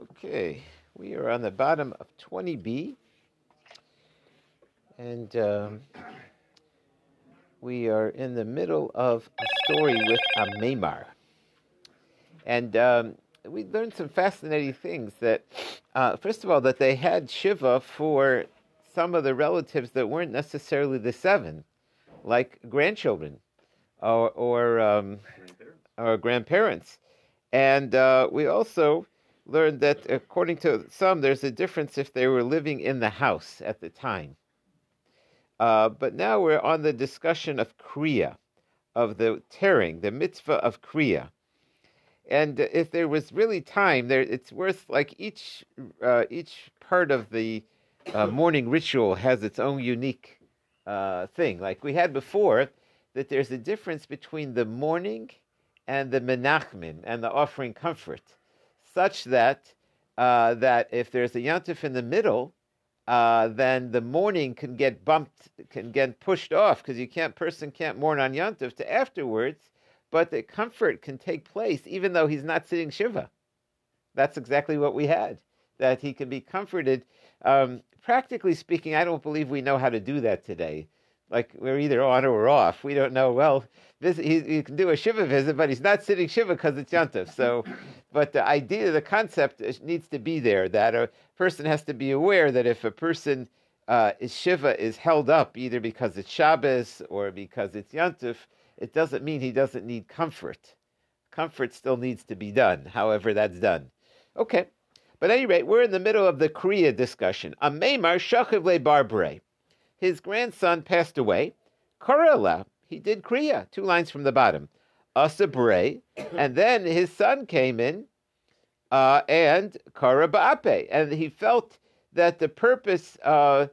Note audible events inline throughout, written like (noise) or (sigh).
Okay, we are on the bottom of 20b, and um, we are in the middle of a story with a Maimar. And um, we learned some fascinating things that, uh, first of all, that they had Shiva for some of the relatives that weren't necessarily the seven, like grandchildren or, or, um, or grandparents. And uh, we also learned that, according to some, there's a difference if they were living in the house at the time. Uh, but now we're on the discussion of Kriya, of the tearing, the mitzvah of Kriya. And if there was really time, there it's worth like each uh, each part of the uh, morning ritual has its own unique uh, thing. Like we had before, that there's a difference between the morning and the menachmin and the offering comfort such that uh, that if there's a yantif in the middle, uh, then the mourning can get bumped, can get pushed off because you can't person can't mourn on yantif to afterwards, but the comfort can take place even though he's not sitting shiva. That's exactly what we had. That he can be comforted. Um, practically speaking, I don't believe we know how to do that today like we're either on or we're off. We don't know. Well, this, he, he can do a shiva visit, but he's not sitting shiva because it's yantif. So, but the idea, the concept needs to be there. That a person has to be aware that if a person uh, is shiva is held up either because it's Shabbos or because it's yantif, it doesn't mean he doesn't need comfort. Comfort still needs to be done. However, that's done. Okay. But at any rate, we're in the middle of the Kriya discussion. Amemar Shachiv Le his grandson passed away. Korela, he did Kriya, two lines from the bottom. Asabre, and then his son came in, uh, and Karabape, and he felt that the purpose uh,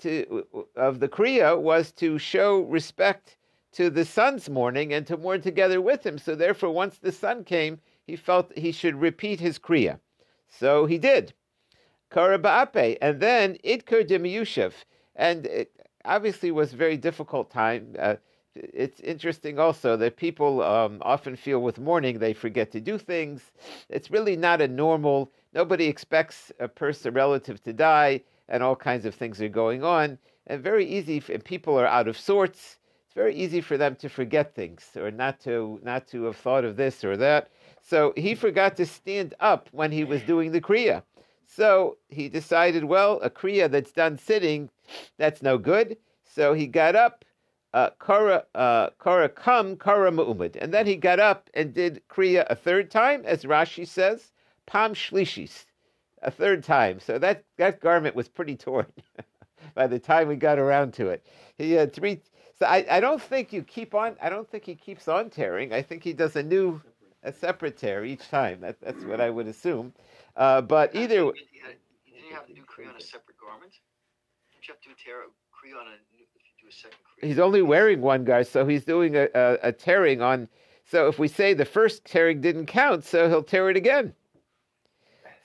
to, of the Kriya was to show respect to the son's mourning and to mourn together with him. So therefore, once the son came, he felt he should repeat his Kriya. So he did. Karabape, and then Idker Demiyushev and it obviously was a very difficult time. Uh, it's interesting also that people um, often feel with mourning they forget to do things. It's really not a normal. Nobody expects a person, a relative, to die, and all kinds of things are going on. And very easy, and people are out of sorts. It's very easy for them to forget things or not to not to have thought of this or that. So he forgot to stand up when he was doing the kriya. So he decided, well, a kriya that's done sitting, that's no good. So he got up, uh, kara, uh, kara kam, kara. And then he got up and did kriya a third time, as Rashi says, pam shlishis, a third time. So that, that garment was pretty torn (laughs) by the time we got around to it. He had three. So I, I don't think you keep on. I don't think he keeps on tearing. I think he does a new, a separate tear each time. That, that's what I would assume. Uh, but either. You didn't have to do Kriya on a separate garment? Don't you have to do tear Kriya on a, if you do a second Kriya? He's only wearing one, guy, so he's doing a, a, a, tearing on. So if we say the first tearing didn't count, so he'll tear it again.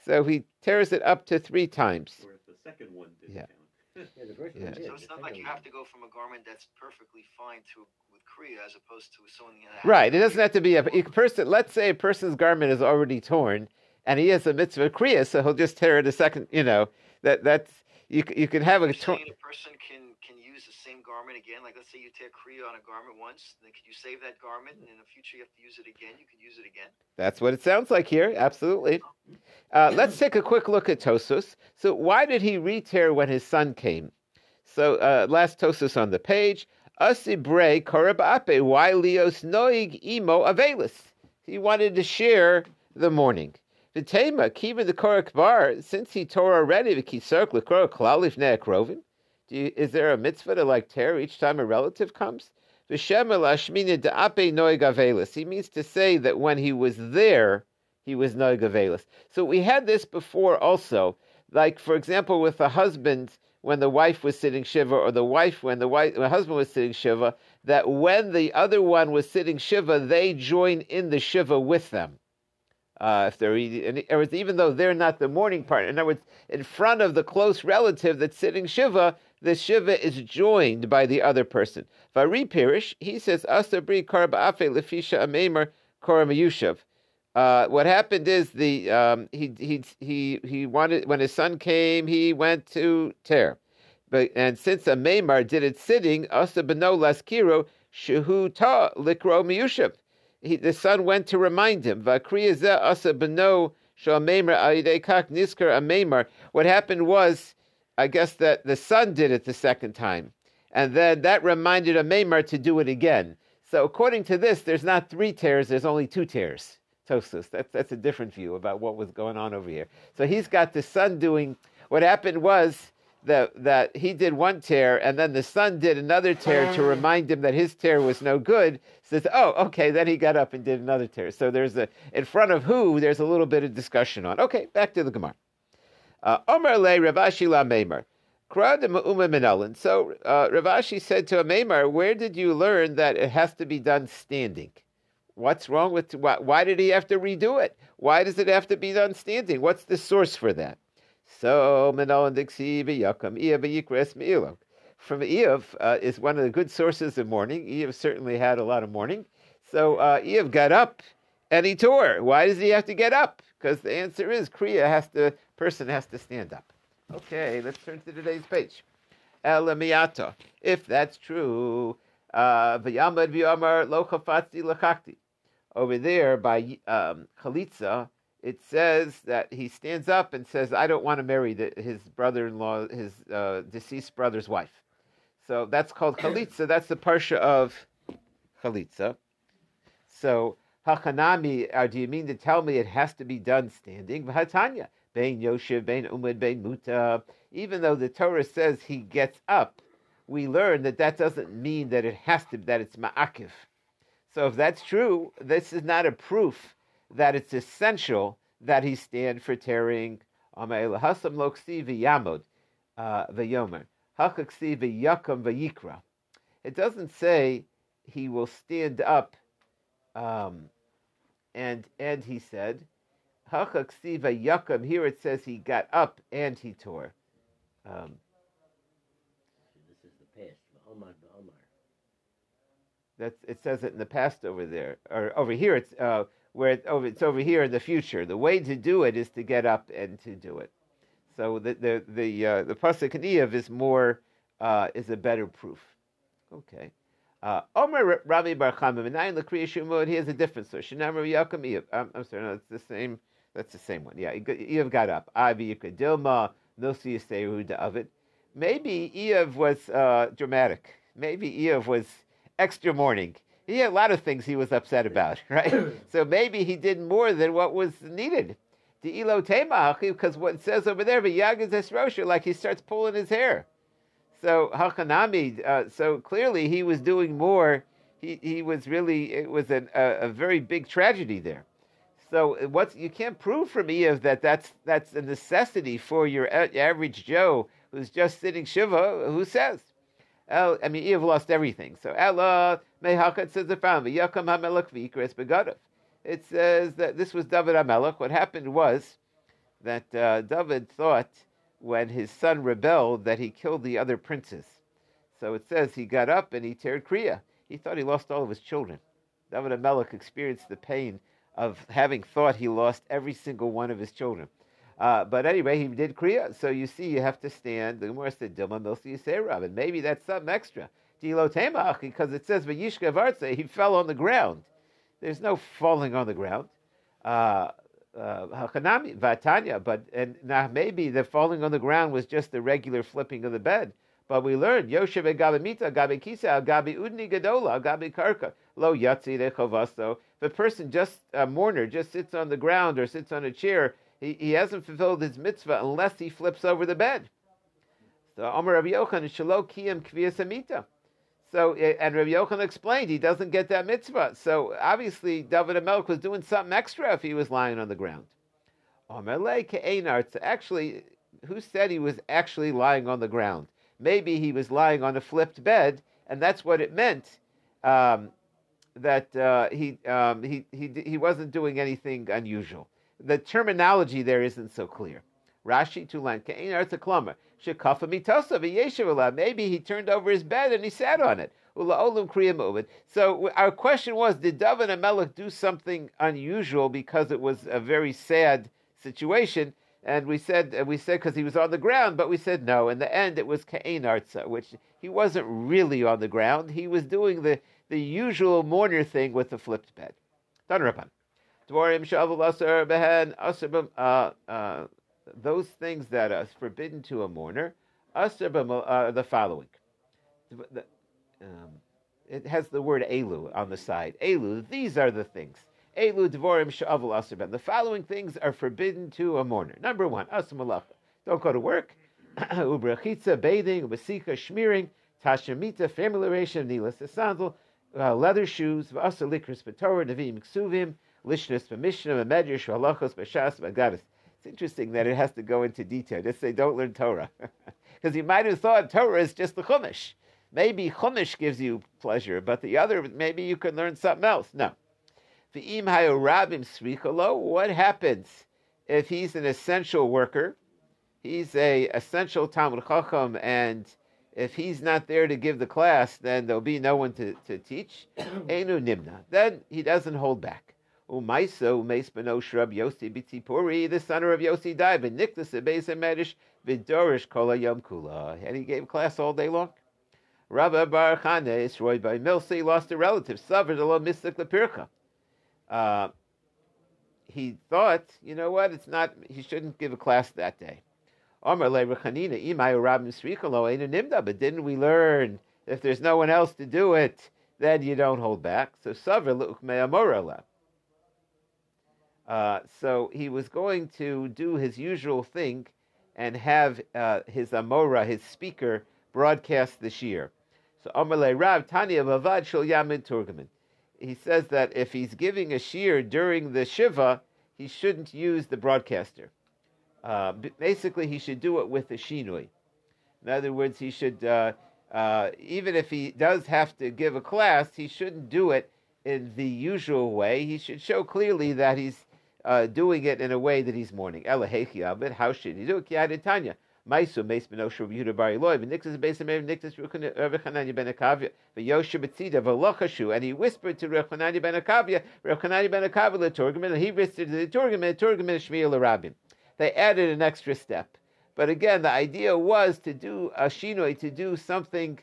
So he tears it up to three times. Or if the second one didn't Yeah. count. (laughs) Yeah, the first Yeah. one did. So it's not like you have to go from a garment that's perfectly fine to with Kriya as opposed to someone that has Right. It doesn't have to be a, a person. Let's say a person's garment is already torn, and he has a mitzvah kriya, so he'll just tear it a second. You know that that's you. You can have a You're torn. saying a person can can use the same garment again. Like let's say you tear Kriya on a garment once, then could you save that garment, and in the future you have to use it again? You could use it again. That's what it sounds like here. Absolutely. Uh, let's take a quick look at Tosus. So, why did he re-tear when his son came? So, uh, last Tosus on the page. Asibre korabape. Why leos noig imo avelis? He wanted to share the mourning. The tema kiva the korak bar. Since he tore already, the kisark lekor klalif neakrovim. Is there a mitzvah to like tear each time a relative comes? He means to say that when he was there, he was noig avelis. So we had this before also. Like, for example, with the husband when the wife was sitting shiva, or the wife when the wife, the husband was sitting shiva, that when the other one was sitting shiva, they join in the shiva with them. Uh, if they're eating, words, even though they're not the mourning part. in other words, in front of the close relative that's sitting shiva, the shiva is joined by the other person. Vari Pirish, he says, Asabri karba afe lefisha amemer koramayushav. uh, what happened is the um, he he he he wanted when his son came, he went to tear, but and since a Maimar did it sitting, asa beno laskiro shehu ta likro miyushav. He, the son went to remind him. What happened was, I guess that the son did it the second time, and then that reminded Amemar to do it again. So according to this, there's not three tears, there's only two tears. Tosus. That's, that's a different view about what was going on over here. So he's got the son doing, what happened was that, that he did one tear and then the son did another tear to remind him that his tear was no good. Says, oh, okay, then he got up and did another tear. So there's a, in front of who, there's a little bit of discussion on. Okay, back to the Gemara. Uh, Omer le Ravashi la Meimer. So uh, Ravashi said to Amemar, "Where did you learn that it has to be done standing? What's wrong with why, why did he have to redo it? Why does it have to be done standing? What's the source for that?" So From Eiv uh, is one of the good sources of mourning. Eiv certainly had a lot of mourning. So uh, got up and he tore. Why does he have to get up? Because the answer is Kriya has to person has to stand up. Okay, let's turn to today's page. Elamiata. If that's true, uh, v'yamad v'yamar lo lachakti. Over there by um, Chalitza, it says that he stands up and says, "I don't want to marry the, his brother-in-law, his uh, deceased brother's wife." So that's called Chalitza. That's the parsha of Chalitza. So Hachanami, uh, do you mean to tell me it has to be done standing? V'hatanya. Yoshev, Bein Muta. Even though the Torah says he gets up, we learn that that doesn't mean that it has to, that it's ma'akiv. So if that's true, this is not a proof that it's essential that he stand for tearing Hasam loksi v'yamod uh, v'yomer. Hachaksi v'yakam v'yikra. It doesn't say he will stand up um, and and he said. Here it says he got up and he tore. Um, this is the past. Omar, Omar. That's it says it in the past over there, or over here. It's uh, where it's over here in the future. The way to do it is to get up and to do it. So the the the uh, the pasuk is more uh, is a better proof. Okay. Uh, Omer Rabbi Bar Chama, He has a different source. I'm sorry, no, it's the same. That's the same one. Yeah, Eiv got up. Avi Yikadilma, of it. Maybe Eiv was uh, dramatic. Maybe Eiv was extra mourning. He had a lot of things he was upset about, (laughs) right? so maybe he did more than what was needed. The ilo because what it says over there, v'yagaz esrosha, like he starts pulling his hair. So hachanami, uh, so clearly he was doing more. He he was really it was an, a, a very big tragedy there. So what's you can't prove from Eiv that that's that's a necessity for your average Joe who's just sitting shiva. Who says? I mean, Eiv lost everything. So Ella says the Yakam. It says that this was David Hamelach. What happened was that uh, David thought when his son rebelled that he killed the other princes. So it says he got up and he teared Kriya. He thought he lost all of his children. David Hamelach experienced the pain of having thought he lost every single one of his children. Uh, but anyway, he did Kriya. So you see, you have to stand. The Gemara said, Dilma Milsi Yiserav. And maybe that's something extra. Because it says, Vayishka he fell on the ground. There's no falling on the ground. Uh, uh, Vatanya, but and now maybe the falling on the ground was just the regular flipping of the bed. But we learned Yoshev Gabi Kisa, Gabi Udni Gadola, Gabi Karka, Lo Yatsi Chavasto a person just a mourner just sits on the ground or sits on a chair, he, he hasn't fulfilled his mitzvah unless he flips over the bed. So Amar Rabbi Yochanan Shalo Kiyam Kviyasamita. So and Rabbi Yochanan explained he doesn't get that mitzvah. So obviously David Amelch was doing something extra if he was lying on the ground. Actually, who said he was actually lying on the ground? Maybe he was lying on a flipped bed, and that's what it meant. Um, that uh, he, um, he, he, he wasn't doing anything unusual. The terminology there isn't so clear. Rashi Tulan Kein Arthaklama Shekafa Mitosa Maybe he turned over his bed and he sat on it. So our question was, did David Amelech do something unusual because it was a very sad situation? And we said we said because he was on the ground, but we said no. In the end, it was Kain Arza, which he wasn't really on the ground. He was doing the, the usual mourner thing with the flipped bed. Dvorim uh, uh, Those things that are forbidden to a mourner, are uh, the following. Um, it has the word elu on the side. Elu, these are the things. Elu dvorim sha'avul asr The following things are forbidden to a mourner. Number one, asmalach. Don't go to work. (clears throat) Ubrachitza, bathing, ubasika, smearing, tashamita, needless, a sandal, uh, leather shoes, v'asa likris b'torah, nevim ksuvim, lishnus b'mishnah, b'medrash, v'halachos, b'shas, b'agadas. It's interesting that it has to go into detail. Just say, don't learn Torah. (laughs) Because you might have thought Torah is just the Chumash. Maybe Chumash gives you pleasure, but the other, maybe you can learn something else. No. V'im hayurabim srichalo, what happens if he's an essential worker? He's a essential Talmud Chacham, and if he's not there to give the class, then there'll be no one to, to teach. (clears throat) Enu nimna. Then he doesn't hold back. Umaiso umeis beno shrub Yosi bitipuri, the son of Yosi died, but niklas beis medish vidorish kola yom kula. And he gave class all day long. Rabbi Bar Chane, destroyed by Milsi, lost a relative, suffered a little mystic lepircha. Uh, he thought, you know what, it's not, he shouldn't give a class that day. But didn't we learn if there's no one else to do it, then you don't hold back? So uh, so he was going to do his usual thing and have uh, his Amora, his speaker, broadcast the shir. So Amalei Rav Tanya Mavad Shul Yamid Turgaman. He says that if he's giving a shir during the shiva, he shouldn't use the broadcaster. Uh, basically, he should do it with the shinui. In other words, he should, uh, uh, even if he does have to give a class, he shouldn't do it in the usual way. He should show clearly that he's uh, doing it in a way that he's mourning. How should he do it? Tanya. Maisu Meis Ben Osher Yehuda Bar Eloi, V'Nixas Beis Ameir Nixas Rechananya Ben Akavia, V'Yosha Betzida V'Lochashu, and he whispered to Rechananya Ben Akavia, Rechananya Ben Akavia L'Torgim, and he whispered to the Torgim, and the Torgim Shmiel L'Rabim. They added an extra step. But again, the idea was to do a shinoi, to do something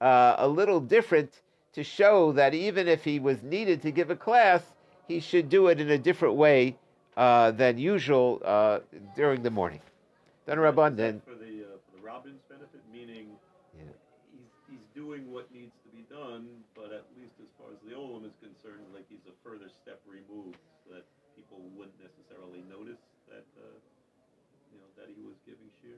uh, a little different to show that even if he was needed to give a class, he should do it in a different way uh, than usual uh, during the morning. Then Rabban then for the uh, for the Rabbin's benefit, meaning yeah. he's he's doing what needs to be done, but at least as far as the Olam is concerned, like he's a further step removed, so that people wouldn't necessarily notice that uh, you know that he was giving shir.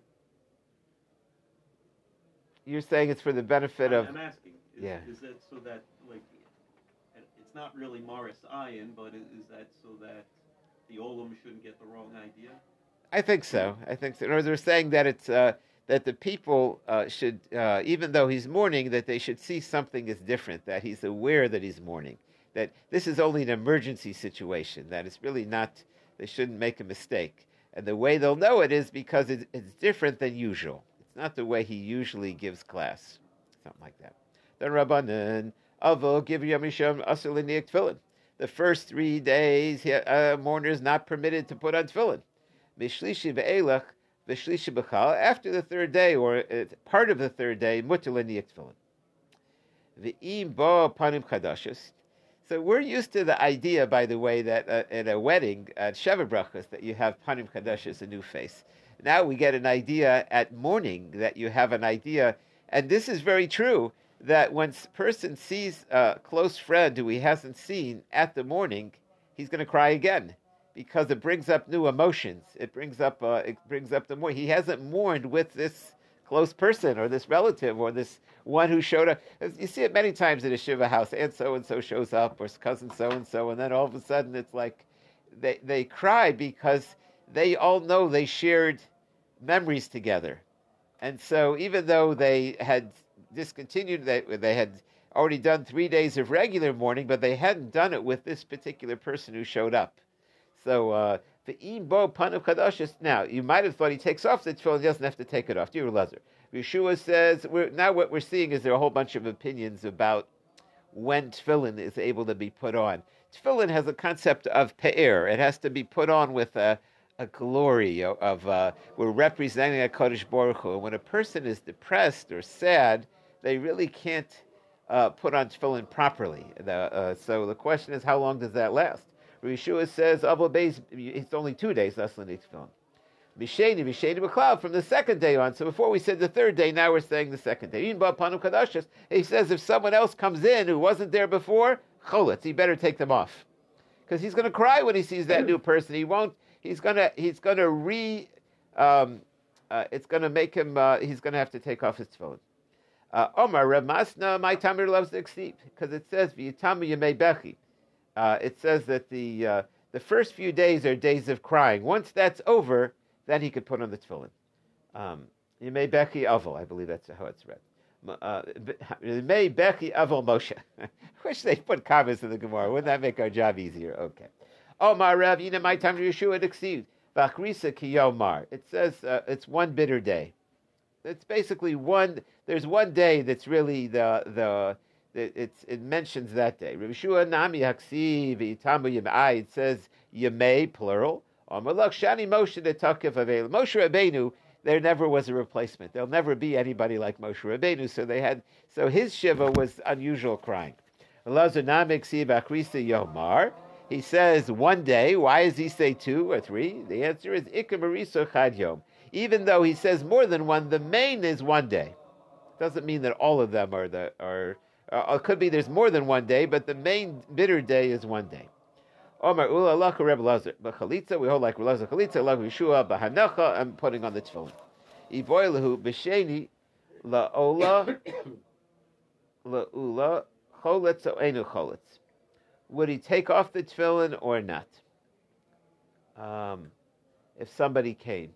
You're saying it's for the benefit I'm, of. I'm asking. Is, yeah. Is that so that like it's not really Maris Ayin, but is, is that so that the Olam shouldn't get the wrong idea? I think so. I think so. Or they're saying that it's uh, that the people uh, should, uh, even though he's mourning, that they should see something is different. That he's aware that he's mourning. That this is only an emergency situation. That it's really not. They shouldn't make a mistake. And the way they'll know it is because it, it's different than usual. It's not the way he usually gives class. Something like that. Then Rabbanan Avo give Yamisham Asuliniak tefillin. The first three days, a uh, mourner is not permitted to put on tefillin. Mishlishi ve'elach v'shlishi b'chal. After the third day, or uh, part of the third day, mutter l'niyek tefillin. V'im bo panim chadashis. So we're used to the idea, by the way, that uh, at a wedding at Sheva Brachas that you have panim chadashis, a new face. Now we get an idea at mourning that you have an idea, and this is very true. That when a person sees a close friend who he hasn't seen at the mourning, he's going to cry again because it brings up new emotions. It brings up uh, it brings up the more he hasn't mourned with this close person or this relative or this one who showed up. You see it many times in a shiva house. Aunt so and so shows up or cousin so and so, and then all of a sudden it's like they they cry because they all know they shared memories together, and so even though they had discontinued, they they had already done three days of regular mourning, but they hadn't done it with this particular person who showed up. So uh, the imbo panav kadashis. Now you might have thought he takes off the tefillin, he doesn't have to take it off. Do Dear Lazar, Yeshua says, we're, now what we're seeing is there are a whole bunch of opinions about when tefillin is able to be put on. Tefillin has a concept of pe'er. It has to be put on with a, a glory of, uh, we're representing a Kodesh Baruch Hu. When a person is depressed or sad, they really can't uh, put on tefillin properly. The, uh, so the question is, how long does that last? Yeshua says, it's only two days, the tefillin. Misheni, Misheni B'Cloud, from the second day on. So before we said the third day, now we're saying the second day. He says if someone else comes in who wasn't there before, cholitz, he better take them off. Because he's going to cry when he sees that new person. He won't, he's going to, he's going to re, um, uh, it's going to make him, uh, he's going to have to take off his tefillin. Uh, Omar Reb Masna, my tamir loves to the because it says v'yitamu yemei bechi. Uh, it says that the uh, the first few days are days of crying. Once that's over, then he could put on the tefillin. Um, Yemei Bechi Avol, I believe that's how it's read. Uh, Yemei Bechi Avol Moshe. I (laughs) wish they put commas in the Gemara. Wouldn't that make our job easier? Okay. Oh, my Rav, you know, my time Yeshua exceed. Vachrisa Kiyomar. It says uh, it's one bitter day. It's basically one. There's one day that's really the the. It's, it mentions that day. Yemai. Ah, it says Yemei plural. Um, Shani Moshe Moshe Rabbeinu, there never was a replacement. There'll never be anybody like Moshe Rabbeinu. So they had. So his shiva was unusual crying. Yomar. He says one day. Why does he say two or three? The answer is Ikamariso Chad Yom. Even though he says more than one, the main is one day. Doesn't mean that all of them are the are. Uh, it could be there's more than one day, but the main bitter day is one day. Omar Ula Laka Reb Lazar. B'chalitza, we hold like Lazar Chalitza, Lag Yeshua, B'hanecha, I'm putting on the tefillin. Ivoilahu B'sheni La'ola (coughs) La'ula Choletz or Enu Choletz. Would he take off the tefillin or not? Um, if somebody came.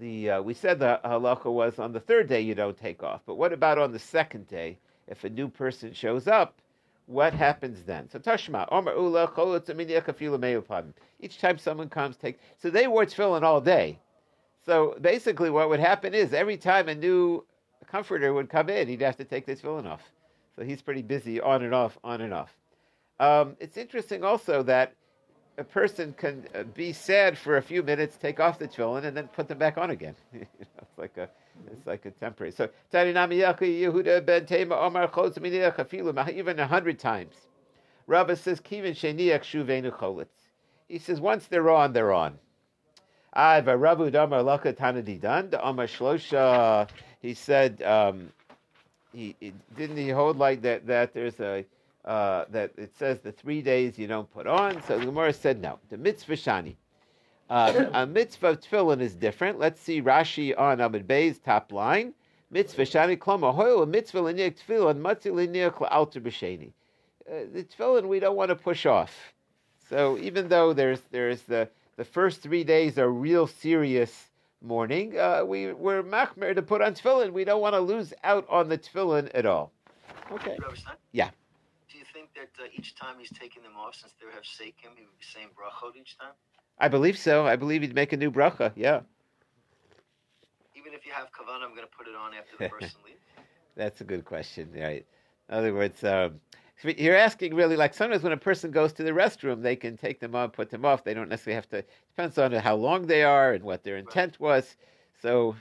The, uh, we said the halacha was on the third day you don't take off, but what about on the second day? If a new person shows up, what happens then? So Tashma, Omer Ula, Each time someone comes, take. So they wore tefillin all day. So basically, what would happen is every time a new comforter would come in, he'd have to take this tefillin off. So he's pretty busy on and off, on and off. Um, it's interesting also that a person can uh, be sad for a few minutes, take off the tefillin, and then put them back on again. (laughs) it's like a it's like a temporary. So Yehuda ben Tema Omar even a hundred times. Rabbi says Kivin Sheniach Shuvenu Cholitz. He says once they're on, they're on. I Rabu Damar Laka Tanadidan the Omar Shlosha. He said um, he, didn't he hold like that that there's a uh, that it says the three days you don't put on. So the Gemara said no. The mitzvah shani. Uh, a mitzvah of tefillin is different. Let's see Rashi on Amid Bey's top line. Mitzvah shani kloma hoil a mitzvah l'niach tefillin matzi l'niach la'alter b'sheni. Uh, the tefillin we don't want to push off. So even though there's there's the the first three days are real serious mourning, uh, we we're machmer to put on tefillin. We don't want to lose out on the tefillin at all. Okay. Yeah. Do you think that uh, each time he's taking them off, since they have sekim, he would be saying brachot each time? I believe so. I believe he'd make a new bracha. Yeah. Even if you have kavanah, I'm going to put it on after the person (laughs) leaves. That's a good question. Right. In other words, um, you're asking really like sometimes when a person goes to the restroom, they can take them off, put them off. They don't necessarily have to. Depends on how long they are and what their intent right. was. So,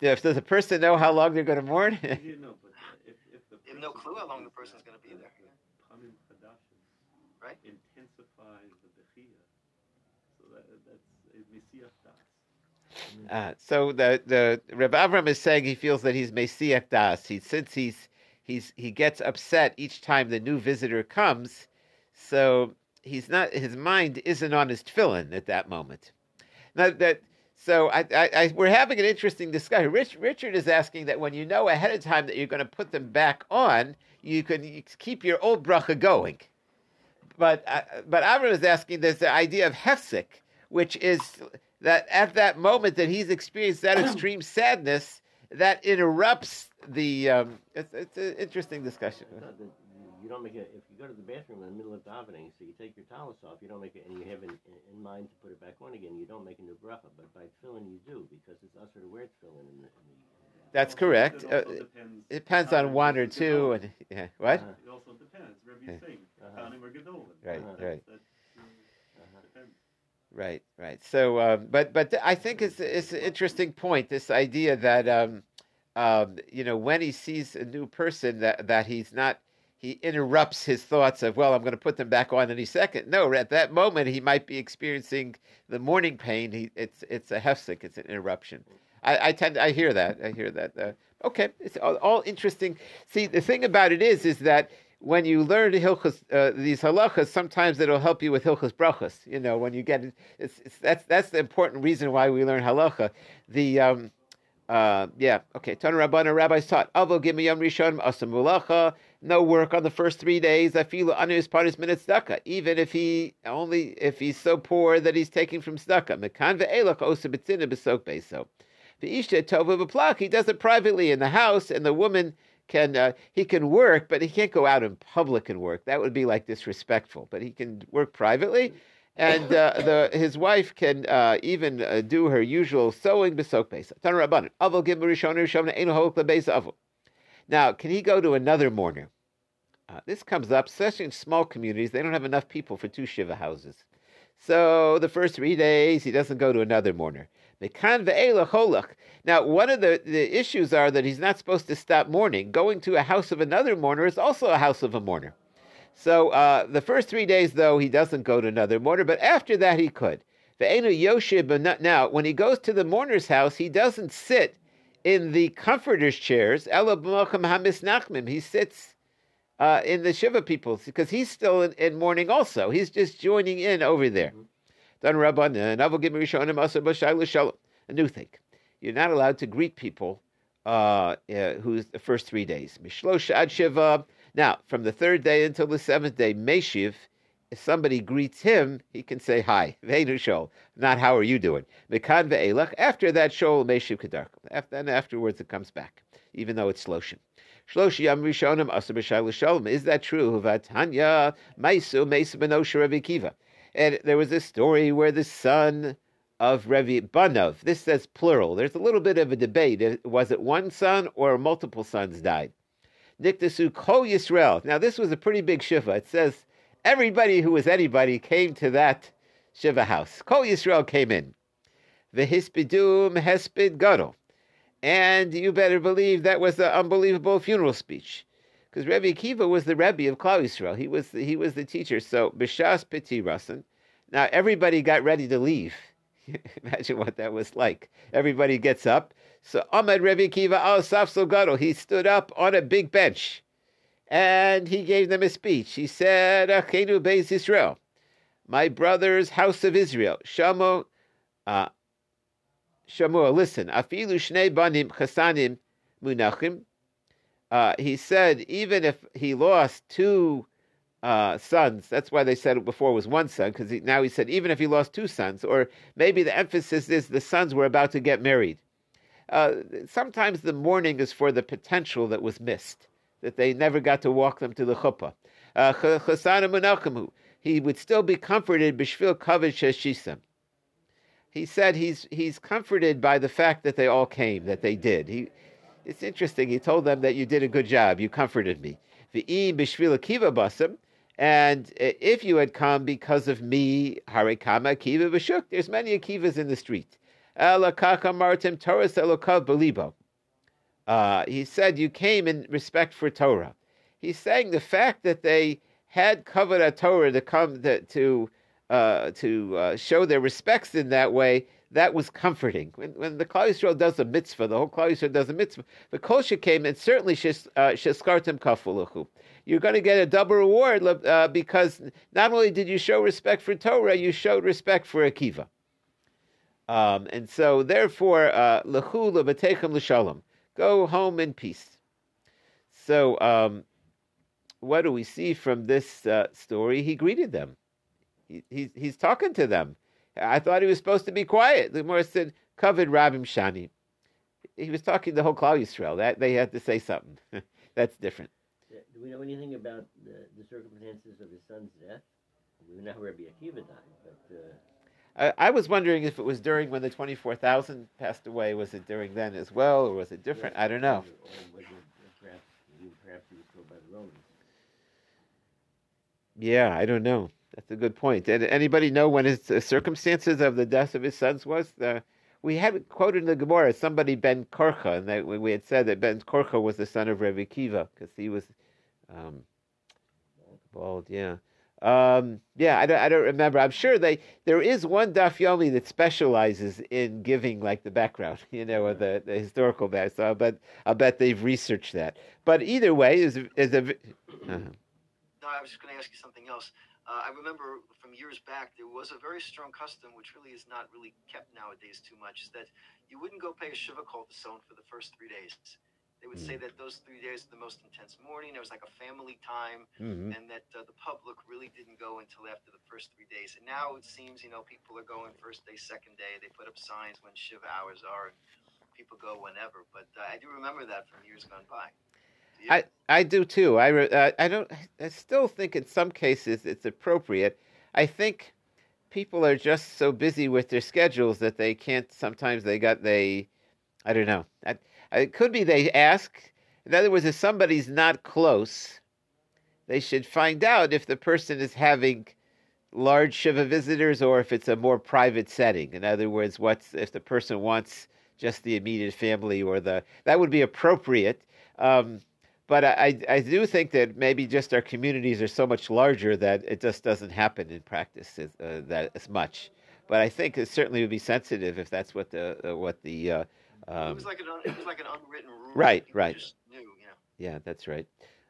if, does the person know how long they're going to mourn? you (laughs) know, but if, if the you have no clue how long the person's going to be there. Right. Intensifies Uh, so the the Reb Avram is saying he feels that he's Mesiach Das. He since he's he's he gets upset each time the new visitor comes, so he's not his mind isn't on his tefillin at that moment. Now that so I, I, I, we're having an interesting discussion. Rich, Richard is asking that when you know ahead of time that you're going to put them back on, you can keep your old bracha going. But uh, but Avram is asking there's the idea of hefsek, which is that at that moment that he's experienced that (clears throat) extreme sadness, that interrupts the. Um, it's, it's an interesting discussion. you don't make it if you go to the bathroom in the middle of davening, so you take your talus off, you don't make it, and you have in, in mind to put it back on again. You don't make a new bracha, but by tefillin you do because it's usher to wear tefillin in the. In the That's Also- correct. It Uh, also it depends. depends on one or two, Gedolim. and yeah, what? Uh-huh. It also depends. Rabbi Yeah. Singh, Uh-huh. Tanim or Gedolim. Right, Uh-huh. right. That, uh, Uh-huh. depends. Right, right. So, um, but but I think it's it's an interesting point. This idea that um, um, you know when he sees a new person that that he's not he interrupts his thoughts of well I'm going to put them back on any second. No, at that moment he might be experiencing the morning pain. He it's it's a hefsek. It's an interruption. I, I tend I hear that I hear that. Uh, okay, it's all, all interesting. See, the thing about it is is that when you learn hilchas, uh, these halachas, sometimes it'll help you with hilchas brachas. You know, when you get it, it's, it's, that's that's the important reason why we learn halacha. The um, uh, yeah, okay. Tana Rabbana rabbis taught Avo yom rishon asam mulacha. No work on the first three days. I feel anus paris minutes tzedakah. Even if he only if he's so poor that he's taking from tzedakah. Mekan ve'elach osa betzina besok beso. He does it privately in the house, and the woman can uh, he can work, but he can't go out in public and work. That would be like disrespectful. But he can work privately, and uh, the his wife can uh, even uh, do her usual sewing. Besok besa. Tan. Avol avol. Now, can he go to another mourner? Uh, this comes up, especially in small communities. They don't have enough people for two shiva houses. So the first three days, he doesn't go to another mourner. Now, one of the, the issues are that he's not supposed to stop mourning. Going to a house of another mourner is also a house of a mourner. So uh, the first three days, though, he doesn't go to another mourner, but after that, he could. Now, when he goes to the mourner's house, he doesn't sit in the comforter's chairs. He sits uh, in the Shiva people's because he's still in, in mourning also. He's just joining in over there. Dan Rabbanan, Avol Gim Rishonim Asa B'Shayla Shalom. A new thing. You're not allowed to greet people uh, uh, who's the first three days. Mishlosh Ad Shiva. Now, from the third day until the seventh day, Meshiv, if somebody greets him, he can say hi. (laughs) Veinu Shol. Not how are you doing? Mekan ve'elach. After that, Shol Meshiv Kedarkum. After, and afterwards it comes back, even though it's Shloshim. Shlosh Yam Shalom. Is that true? Vatanya Maisu Mesa Benosha. And there was a story where the son of Revi Banov, this says plural. There's a little bit of a debate. Was it one son or multiple sons died? Niktasu Kol Yisrael. Now, this was a pretty big Shiva. It says everybody who was anybody came to that Shiva house. Kol Yisrael came in. Vehispidum Hespid Gadol. And you better believe that was an unbelievable funeral speech. Because Rebbe Akiva was the Rebbe of Klal Yisrael. He was the, he was the teacher. So Bishas Piti Rasan. Now everybody got ready to leave. (laughs) Imagine what that was like. Everybody gets up. So Ahmed Rebbe Akiva al Safsel. He stood up on a big bench, and he gave them a speech. He said, "Achenu Beis Israel, my brothers, house of Israel, Shamo, uh, listen, Afilu Shnei Banim Chasanim Munachim." Uh, he said, even if he lost two uh, sons, that's why they said it before was one son, because now he said, even if he lost two sons, or maybe the emphasis is the sons were about to get married. Uh, sometimes the mourning is for the potential that was missed, that they never got to walk them to the chuppah. Uh, he would still be comforted b'shvil kavod sheshisam. He said he's he's comforted by the fact that they all came, that they did. He, it's interesting. He told them that you did a good job. You comforted me. And if you had come because of me, harekama akiva b'shuk. There's many akivas in the street. Elakaka. Uh, he said you came in respect for Torah. He's saying the fact that they had covered a Torah to come to to, uh, to uh, show their respects in that way. That was comforting. When, when the Klal Yisrael does a mitzvah, the whole Klal Yisrael does a mitzvah. The Kosher came and certainly sheskartim kafuluchu. You're going to get a double reward uh, because not only did you show respect for Torah, you showed respect for Akiva. Um, and so, therefore, lechu levatechem l'shalom. Go home in peace. So, um, what do we see from this uh, story? He greeted them. He, he, he's talking to them. I thought he was supposed to be quiet. The Gemara said, covered Rabim Shani. He was talking the whole Klal Yisrael. That they had to say something. (laughs) That's different. Do we know anything about the, the circumstances of his son's death? We know Rabbi Akiva died, but. Uh, I, I was wondering if it was during when the 24,000 passed away. Was it during then as well, or was it different? I don't know. It perhaps, perhaps he was killed by the Romans? Yeah, I don't know. That's a good point. Did anybody know when his the circumstances of the death of his sons was? Uh, we had quoted in the Gemara somebody Ben Korcha, and that, we had said that Ben Korcha was the son of Rebbe Kiva because he was um, bald. Yeah, um, yeah. I don't, I don't remember. I'm sure they there is one Daf Yomi that specializes in giving like the background, (laughs) you know, or the, the historical background. So I bet I bet they've researched that. But either way, is is a. Uh, No, I was just going to ask you something else. Uh, I remember from years back there was a very strong custom, which really is not really kept nowadays too much, is that you wouldn't go pay a shiva kol to someone for the first three days. They would say that those three days are the most intense morning. There was like a family time, mhm. and that uh, the public really didn't go until after the first three days. And now it seems, you know, people are going first day, second day. They put up signs when shiva hours are, and people go whenever. But uh, I do remember that from years gone by. I, I do too. I, uh, I don't. I still think in some cases it's appropriate. I think people are just so busy with their schedules that they can't. Sometimes they got they. I don't know. I, it could be they ask. In other words, if somebody's not close, they should find out if the person is having large shiva visitors or if it's a more private setting. In other words, what's if the person wants just the immediate family or the that would be appropriate. Um, but I, I do think that maybe just our communities are so much larger that it just doesn't happen in practice as, uh, that as much. But I think it certainly would be sensitive if that's what the uh, what the uh, it um, was like an it was like an unwritten rule. Right, right. Just knew, you know. yeah, that's right.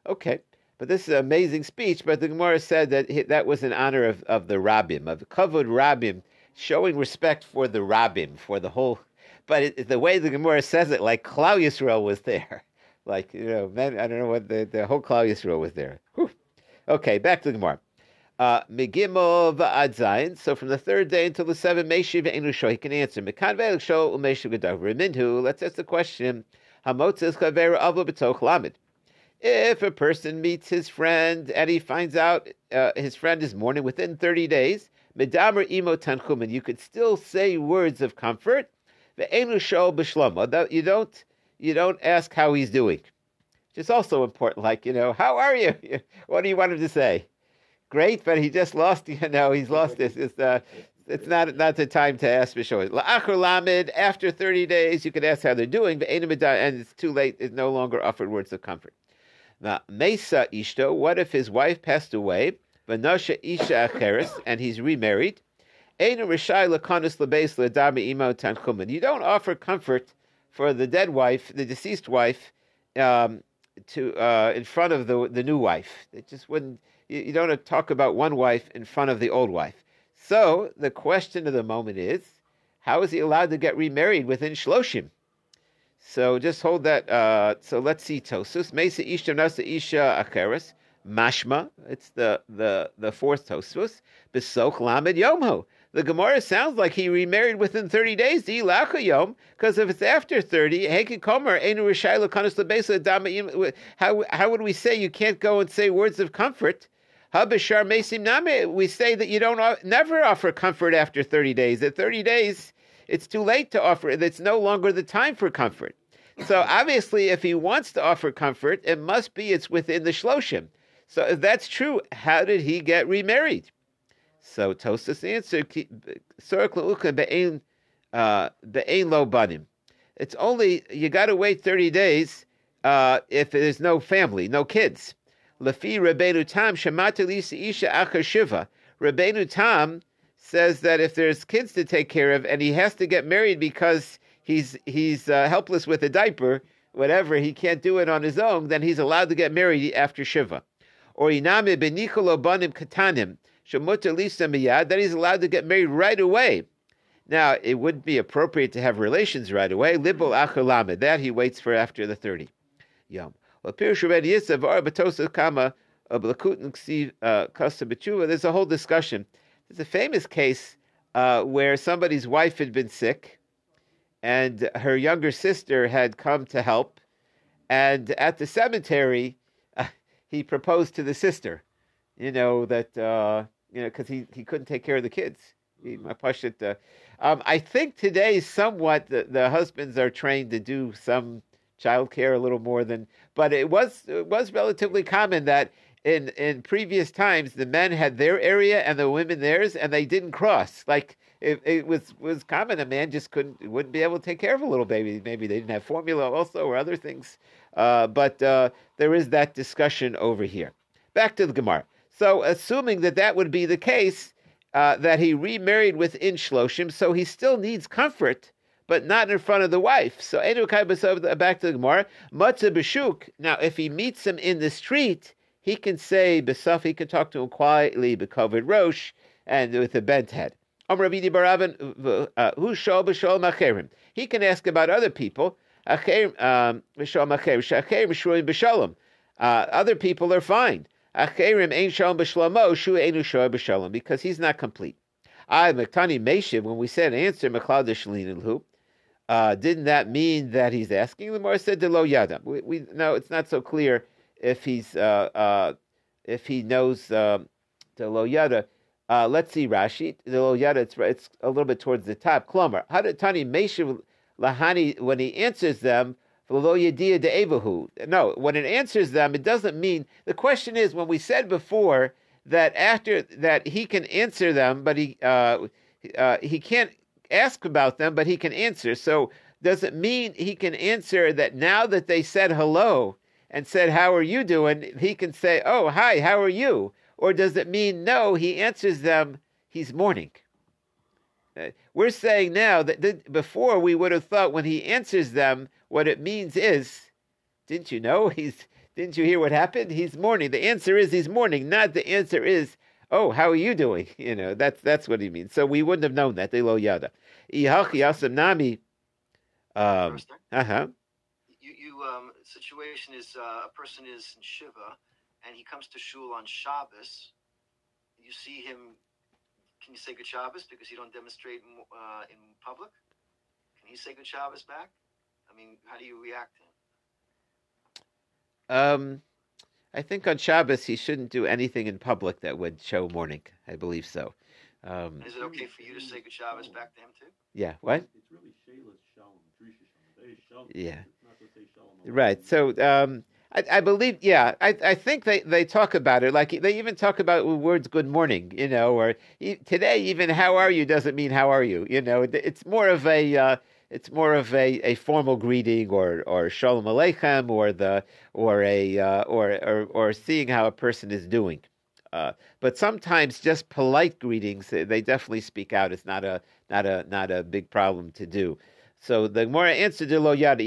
Okay, but this is an amazing speech. But the Gemara said that he, that was in honor of, of the Rabbim of Kavod Rabbim, showing respect for the Rabbim for the whole. But it, the way the Gemara says it, like Klal Yisrael was there. Like, you know, man, I don't know what the, the whole Klal Yisrael was there. Whew. Okay, back to the Gemara. Uh, Megimel v'ad. So from the third day until the seventh, Meshiv ve'enu sho, he can answer. Mekan ve'el sho u'meshiv g'dav. Reminhu, let's ask the question. Hamotzes chaver avo b'toch lamed. If a person meets his friend and he finds out uh, his friend is mourning within 30 days, medamer imo tanchumen, you could still say words of comfort. Ve'enu sho b'shlomo. You don't you don't ask how he's doing. Which is also important. Like, you know, how are you? (laughs) What do you want him to say? Great, but he just lost, (laughs) you know, he's lost this. It's, uh, it's not not the time to ask. La'achar lamed, after 30 days, you can ask how they're doing, but and it's too late, it's no longer offered words of comfort. Now, Mesa Ishto, what if his wife passed away, Vanasha Isha Acheres, and he's remarried? You don't offer comfort for the dead wife, the deceased wife, um, to uh, in front of the the new wife. It just wouldn't. You, you don't talk about one wife in front of the old wife. So the question of the moment is, how is he allowed to get remarried within Shloshim? So just hold that. Uh, so let's see. Tosus Mesa Isha Nasa Isha Acheres Mashma. It's the the the fourth Tosus. Besoch Lamed Yomho. The Gemara sounds like he remarried within 30 days, because if it's after 30, how, how would we say you can't go and say words of comfort? We say that you don't never offer comfort after 30 days. At 30 days, it's too late to offer. It's no longer the time for comfort. So (laughs) obviously, if he wants to offer comfort, it must be it's within the shloshim. So if that's true, how did he get remarried? So Tosas answered, be'ein uh, lo banim. It's only you got to wait thirty days uh, if there's no family, no kids. Lefi Rebbeinu Tam shemata lisa isha achar shiva. Rebbeinu Tam says that if there's kids to take care of and he has to get married because he's he's uh, helpless with a diaper, whatever he can't do it on his own, then he's allowed to get married after shiva. Or iname benicholo banim katanim that he's allowed to get married right away. Now, it wouldn't be appropriate to have relations right away. Libel achalamed. That he waits for after the 30. Yom. Kasa there's a whole discussion. There's a famous case uh, where somebody's wife had been sick, and her younger sister had come to help. And at the cemetery, uh, (laughs) he proposed to the sister, you know that uh, you know because he, he couldn't take care of the kids. He, my pashut, uh, um, I think today somewhat the, the husbands are trained to do some child care a little more than, but it was it was relatively common that in in previous times the men had their area and the women theirs, and they didn't cross. Like it, it was was common, a man just couldn't wouldn't be able to take care of a little baby. Maybe they didn't have formula also or other things. Uh, but uh, there is that discussion over here. Back to the Gemara. So, assuming that that would be the case, uh, that he remarried within Shloshim, so he still needs comfort, but not in front of the wife. So, back to the Gemara. Matzah b'shuk. Now, if he meets him in the street, he can say besaf. He can talk to him quietly, becovered rosh, and with a bent head. Uh, he can ask about other people. Um, uh, other people are fine. Because he's not complete. I Maktani Meshiv, when we said answer Mekladish uh, didn't that mean that he's asking? The more said the lo yada. We, we no, it's not so clear if he's uh, uh, if he knows um, the lo yada. Uh, let's see Rashi. The lo yada. It's, it's a little bit towards the top. Klomer. How did Tani Meshiv lahani when he answers them? No, when it answers them, it doesn't mean the question is when we said before that after that he can answer them, but he uh, uh, he can't ask about them, but he can answer. So does it mean he can answer that now that they said hello and said how are you doing, he can say oh hi how are you, or does it mean no he answers them he's mourning? We're saying now that th- before we would have thought when he answers them, what it means is, didn't you know? (laughs) He's didn't you hear what happened? He's mourning. The answer is he's mourning. Not the answer is, oh, how are you doing? (laughs) You know, that's that's what he means. So we wouldn't have known that. They lo yada. nami. Um, uh huh. You you um situation is uh, a person is in shiva, and he comes to shul on Shabbos. You see him can you say good Shabbos because you don't demonstrate uh, in public? Can he say good Shabbos back? I mean, how do you react to him? Um, I think on Shabbos he shouldn't do anything in public that would show mourning. I believe so. Um, is it okay for you to say good Shabbos back to him too? Yeah. What? It's really Sheilas Shalom, Shalom. Yeah. Right. So um, I, I, believe, yeah, I, I think they, they talk about it. Like they even talk about words "good morning," you know, or today even "how are you" doesn't mean "how are you." You know, it's more of a uh, it's more of a, a formal greeting or or shalom aleichem or the or a uh, or, or or seeing how a person is doing. Uh, but sometimes just polite greetings, they definitely speak out. It's not a not a not a big problem to do. So the Gemara answered lo yada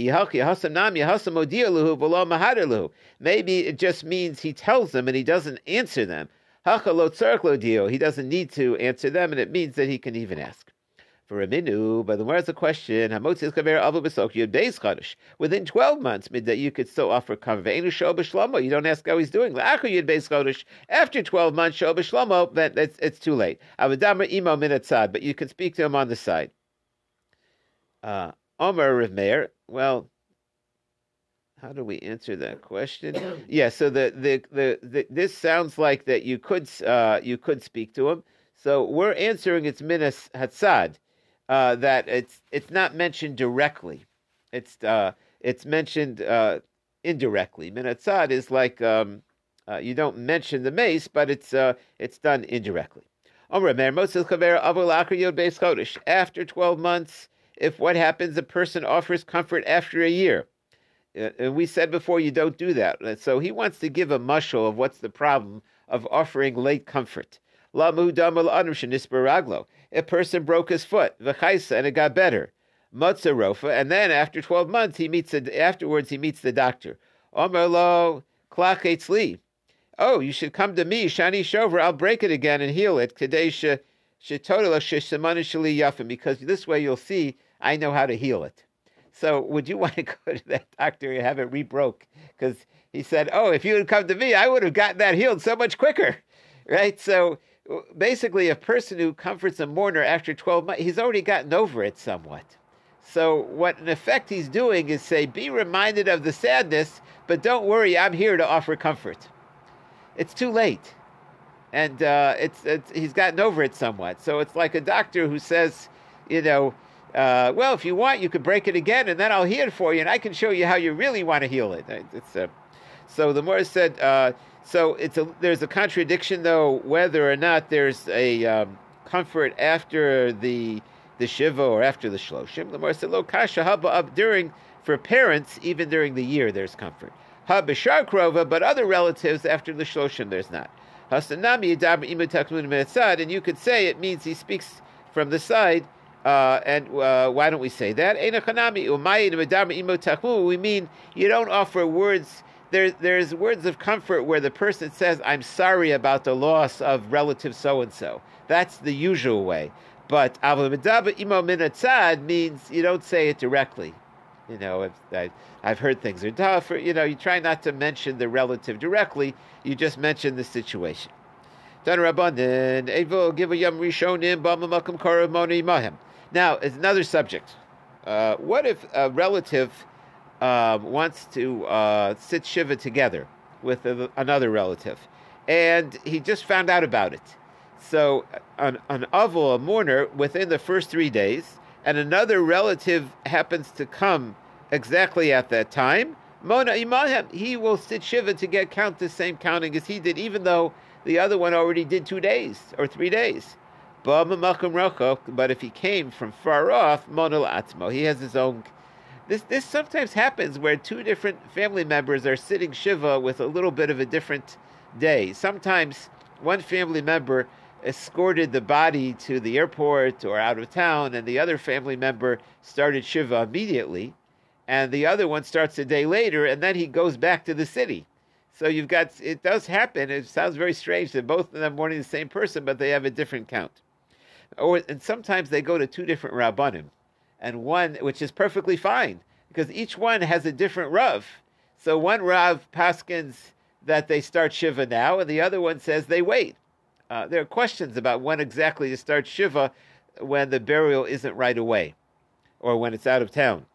Maybe it just means he tells them and he doesn't answer them. He doesn't need to answer them, and it means that he can even ask. For a minu, but the where's the question? Within twelve months, that you could still offer kaver. You don't ask how he's doing. After twelve months, then it's, it's too late. But you can speak to him on the side. Uh, Omer Rav Meir. Well, how do we answer that question? (coughs) yeah, so the, the, the, the, this sounds like that you could uh, you could speak to him. So we're answering it's minas hatzad, uh, that it's it's not mentioned directly. It's uh, it's mentioned uh, indirectly. Minatzad is like um, uh, you don't mention the meis, but it's uh, it's done indirectly. After twelve months, if what happens, a person offers comfort after a year. Uh, and we said before you don't do that. So he wants to give a mushel of what's the problem of offering late comfort. A person broke his foot, and it got better. Motzarofa, and then after twelve months he meets a, afterwards he meets the doctor. Omerlo klach Oh, you should come to me, Shani Shover. I'll break it again and heal it. Kadesha because this way you'll see I know how to heal it. So would you (laughs) want to go to that doctor and have it rebroke? Because he said, oh, if you had come to me, I would have gotten that healed so much quicker, right? So basically, a person who comforts a mourner after 12 months, he's already gotten over it somewhat. So what in effect he's doing is say, be reminded of the sadness, but don't worry, I'm here to offer comfort. it's too late, and uh, it's, it's he's gotten over it somewhat. So it's like a doctor who says, you know, uh, well, if you want, you could break it again, and then I'll heal it for you, and I can show you how you really want to heal it. A, so the Morris said, uh, so it's a, there's a contradiction though whether or not there's a um, comfort after the the shiva or after the shloshim. The Morris said, lo kasha haba up during for parents even during the year there's comfort. Ha b'shar krova, but other relatives after the shloshim there's not. Hasanami and you could say it means he speaks from the side uh, and uh, why don't we say that? We mean you don't offer words. There, there's words of comfort where the person says, "I'm sorry about the loss of relative so and so." That's the usual way. But means you don't say it directly. You know, I, have heard things are tough. Or, you know, you try not to mention the relative directly. You just mention the situation. Dan Rabbanin, Evo give a yam rishonim b'amamakam karav moni. Now, it's another subject. Uh, what if a relative uh, wants to uh, sit Shiva together with a, another relative, and he just found out about it? So, an, an avil, a mourner, within the first three days, and another relative happens to come exactly at that time, Mona Imahem, he will sit Shiva to get count the same counting as he did, even though the other one already did two days or three days. But if he came from far off, monol atzmo, he has his own. This this sometimes happens where two different family members are sitting shiva with a little bit of a different day. Sometimes one family member escorted the body to the airport or out of town, and the other family member started shiva immediately, and the other one starts a day later, and then he goes back to the city. So you've got it does happen. It sounds very strange that both of them mourning the same person, but they have a different count or and sometimes they go to two different rabbanim, and one which is perfectly fine because each one has a different rav. So one rav paskins that they start shiva now, and the other one says they wait. Uh, there are questions about when exactly to start shiva when the burial isn't right away, or when it's out of town.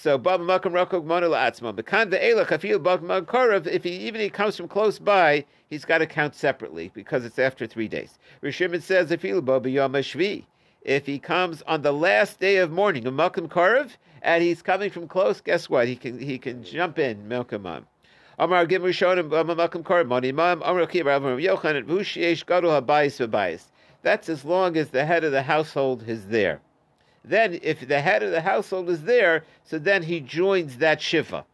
So Baba Makam Rokok Mona La'atzma. Bekan De'ela Kafil Baba Makarav, if he even he comes from close by, he's got to count separately because it's after three days. Rishimon says if Baba Yom Shvi. If he comes on the last day of mourning, a Karav, and he's coming from close, guess what? He can he can jump in, Melkamam. Amar Gim Rishonim Malcolm Karav Moni Mam Amar Kibar Amar Yochanan Vushiesh Gadol Habayis Vabayis. That's as long as the head of the household is there. Then, if the head of the household is there, so then he joins that shiva.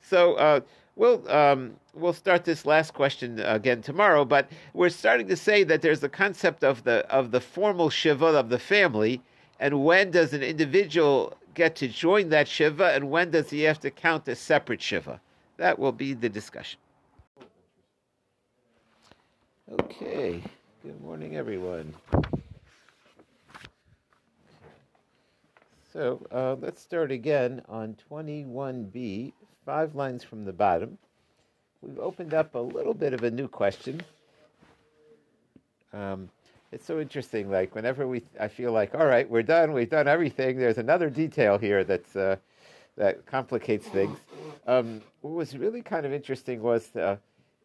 So uh, we'll um, we'll start this last question again tomorrow. But we're starting to say that there's the concept of the of the formal shiva of the family, and when does an individual get to join that shiva, and when does he have to count a separate shiva? That will be the discussion. Okay. Good morning, everyone. So uh, let's start again on 21b, five lines from the bottom. We've opened up a little bit of a new question. Um, it's so interesting. Like whenever we, I feel like, all right, we're done. We've done everything. There's another detail here that's uh, that complicates things. Um, what was really kind of interesting was uh,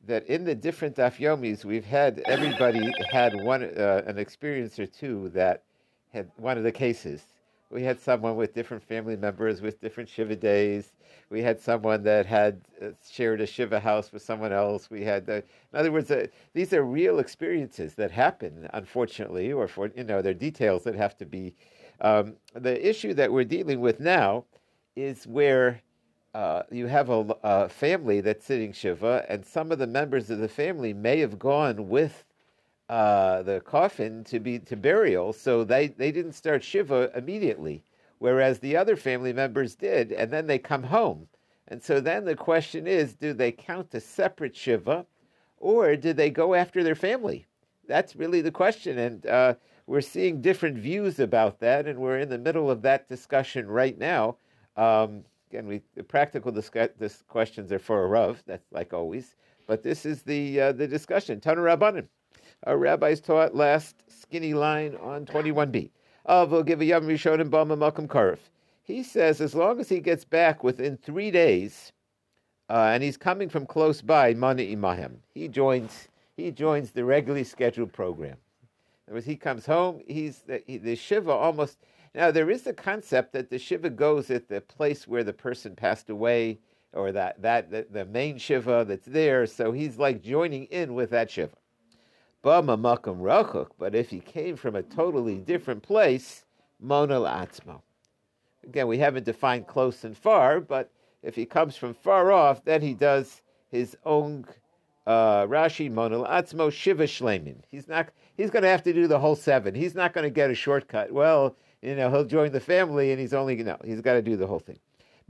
that in the different dafyomis, we've had everybody had one uh, an experience or two that had one of the cases we had someone with different family members with different Shiva days. We had someone that had uh, shared a Shiva house with someone else. We had, in other words, uh, these are real experiences that happen, unfortunately, or for, you know, they're details that have to be. Um, the issue that we're dealing with now is where uh, you have a, a family that's sitting Shiva, and some of the members of the family may have gone with uh, the coffin to be to burial, so they, they didn't start shiva immediately, whereas the other family members did, and then they come home. And so then the question is, do they count a separate shiva, or do they go after their family? That's really the question, and uh, we're seeing different views about that, and we're in the middle of that discussion right now. Um, again, we the practical discuss, this questions are for a rav, that's like always, but this is the uh, the discussion. Tanu. Our rabbis taught last skinny line on 21b. Of give a Yom Rishonim Bama Karif. He says as long as he gets back within three days, uh, and he's coming from close by, Mana Imahem, he joins he joins the regularly scheduled program. In other words, he comes home, he's the, he, the Shiva almost. Now, there is a concept that the Shiva goes at the place where the person passed away, or that, that the, the main Shiva that's there, so he's like joining in with that Shiva. But if he came from a totally different place, Mona Atzmo. Again, we haven't defined close and far, but if he comes from far off, then he does his own uh, Rashi Monel Atzmo Shiva Shlemin. He's not. He's going to have to do the whole seven. He's not going to get a shortcut. Well, you know, he'll join the family, and he's only no. He's got to do the whole thing.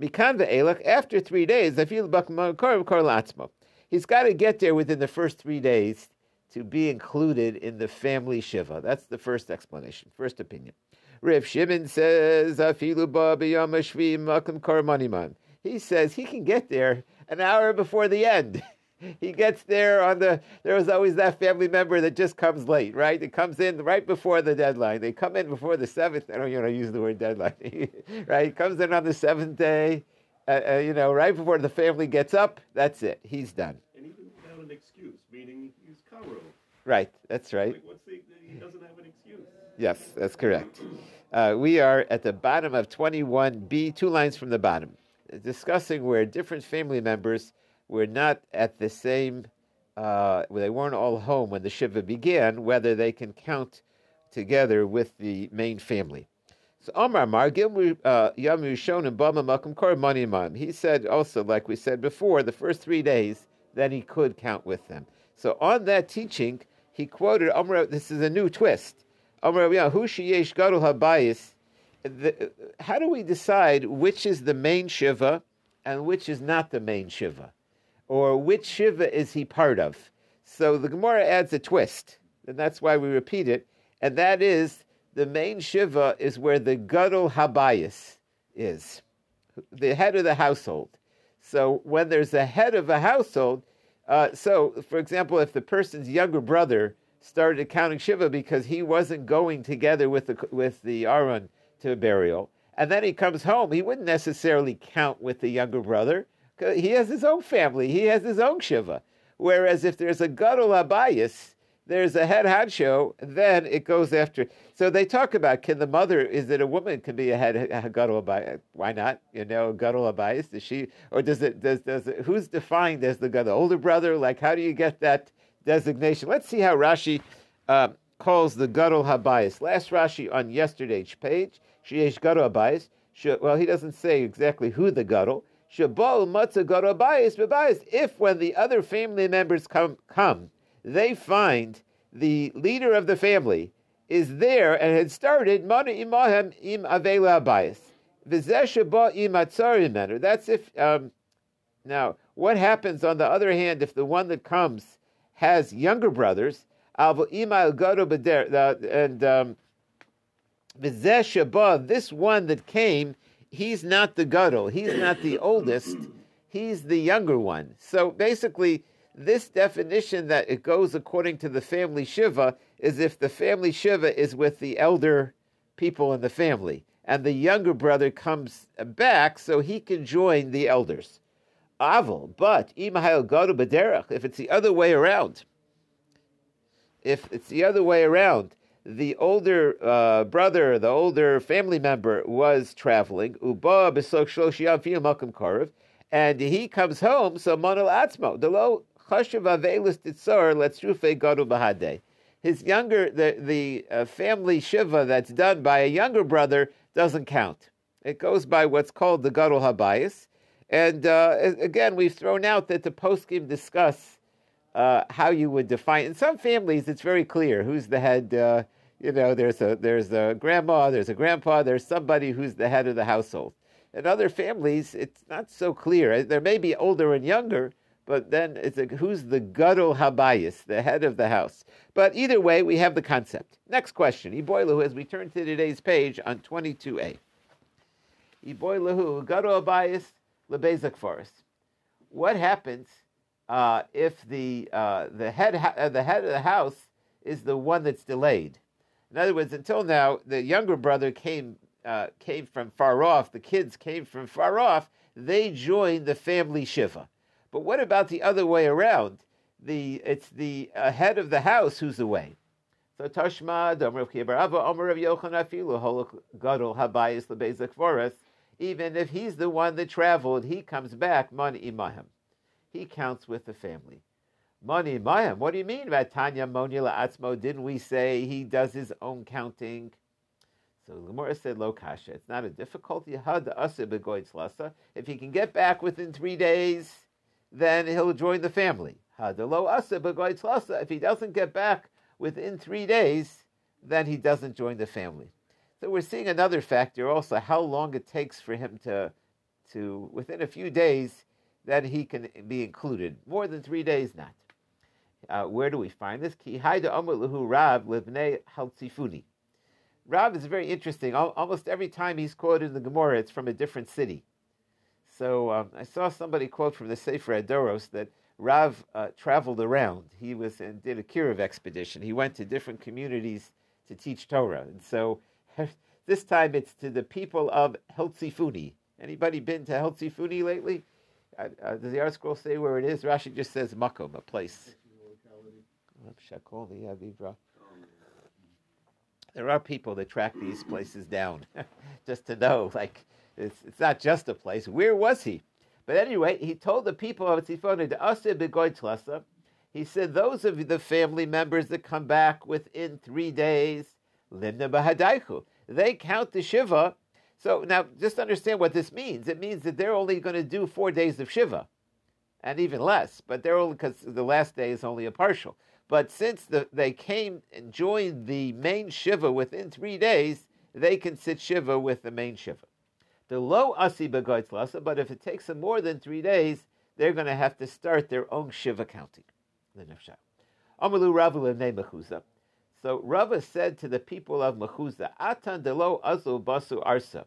Mikan ve'elach. After three days, I feel Atzmo. He's got to get there within the first three days to be included in the family shiva. That's the first explanation, first opinion. Rav Shimon says, "Afilu ba b'yam makam. He says he can get there an hour before the end. (laughs) he gets there on the. There was always that family member that just comes late, right? It comes in right before the deadline. They come in before the seventh. I don't you know use the word deadline, (laughs) right? He comes in on the seventh day. Uh, uh, you know, right before the family gets up. That's it. He's done. And even without an excuse, meaning Right. That's right. Like, the, he doesn't have an excuse. Yes, that's correct. Uh, we are at the bottom of 21b, two lines from the bottom, discussing where different family members were not at the same, uh, where they weren't all home when the Shiva began, whether they can count together with the main family. So Omar Mar uh, Yamu Shonim Bama Makum Kor Manimam. He said also, like we said before, the first three days, then he could count with them. So on that teaching, he quoted Omar. This is a new twist. Gadol Habayis. How do we decide which is the main shiva and which is not the main shiva? or which Shiva is he part of? So the Gemara adds a twist, and that's why we repeat it, and that is the main Shiva is where the Gadol Habayis is, the head of the household. So when there's a head of a household, uh, so for example, if the person's younger brother started counting Shiva because he wasn't going together with the with the Aron to burial, and then he comes home, he wouldn't necessarily count with the younger brother he has his own family. He has his own shiva. Whereas if there's a gadol abayis, there's a head honcho, then it goes after. So they talk about can the mother is it a woman can be a head gadol abayis? Why not? You know, gadol abayis. Does she or does it does does it, who's defined as the gadol older brother? Like how do you get that designation? Let's see how Rashi uh, calls the gadol habayis. Last Rashi on yesterday's page, sheyesh gadol habayis. Well, he doesn't say exactly who the gadol. Shabal matzah garabayis bebayis. If when the other family members come, come, they find the leader of the family is there and had started mana imahem im avela abayis. That's if. Um, now, what happens on the other hand if the one that comes has younger brothers? And um, this one that came he's not the gadol, he's not the oldest, he's the younger one. So basically, this definition that it goes according to the family shiva is if the family shiva is with the elder people in the family, and the younger brother comes back so he can join the elders. Aval, but if it's the other way around, if it's the other way around, the older uh, brother, the older family member was traveling, uba and he comes home, so monol atzmo, His younger, the, the uh, family shiva that's done by a younger brother doesn't count. It goes by what's called the gadol habayis. And uh, again, we've thrown out that the poskim discuss uh, how you would define. In some families, it's very clear who's the head. Uh, you know, there's a there's a grandma, there's a grandpa, there's somebody who's the head of the household. In other families, it's not so clear. There may be older and younger, but then it's a, who's the gadol habayis, the head of the house. But either way, we have the concept. Next question, Iboilahu, as we turn to today's page on 22a. Iboilahu, gadol habayis, lebezak forest. What happens uh, if the uh, the head uh, the head of the house is the one that's delayed? In other words, until now, the younger brother came uh, came from far off. The kids came from far off. They joined the family shiva. But what about the other way around? the it's the uh, head of the house who's away. So Tashma, Rav Kibarava, Omer of Yochanan Holok Gadol Habayis Lebezak Forest. Even if he's the one that traveled, he comes back, Man Imahim. He counts with the family. Man Imahim, what do you mean about Tanya Monila Atzmo? Didn't we say he does his own counting? So Gemara said, Lo Kasha. It's not a difficulty. Had If he can get back within three days, then he'll join the family. If he doesn't get back within three days, then he doesn't join the family. So we're seeing another factor also, how long it takes for him to, to within a few days, that he can be included. More than three days, not. Uh, where do we find this? Ki Rav Libnei Haltzifuni. Rav is very interesting. Almost every time he's quoted in the Gemara, it's from a different city. So um, I saw somebody quote from the Sefer Adoros that Rav uh, traveled around. He was and did a Kiruv expedition. He went to different communities to teach Torah. And so (laughs) this time it's to the people of Heltzifuni. Anybody been to Heltzifuni lately? Uh, uh, does the ArtScroll say where it is? Rashi just says Makom, a place. There are people that track these places down (laughs) just to know, like, it's, it's not just a place. Where was he? But anyway, he told the people of Tzifon to Begoy He said, those of the family members that come back within three days, Limna Bahadaichu, they count the Shiva. So now just understand what this means. It means that they're only going to do four days of Shiva, and even less, but they're only because the last day is only a partial. But since the, they came and joined the main Shiva within three days, they can sit Shiva with the main Shiva. The low asi begoitzlasa, but if it takes them more than three days, they're going to have to start their own shiva counting. Amalu Ravu So Rava said to the people of Mechuza, Atan delo azu basu arsa.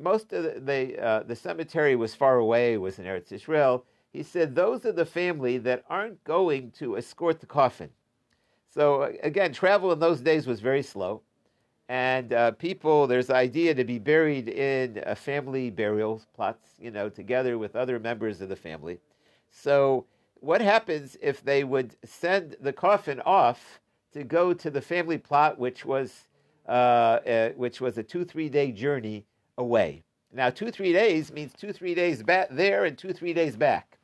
Most of the the, uh, the cemetery was far away, was in Eretz Israel. He said those are the family that aren't going to escort the coffin. So uh, again, travel in those days was very slow and uh, people there's the idea to be buried in a family burial plots you know together with other members of the family. So what happens if they would send the coffin off to go to the family plot which was uh, uh, which was a two three day journey away? Now two three days means two three days back there and two three days back.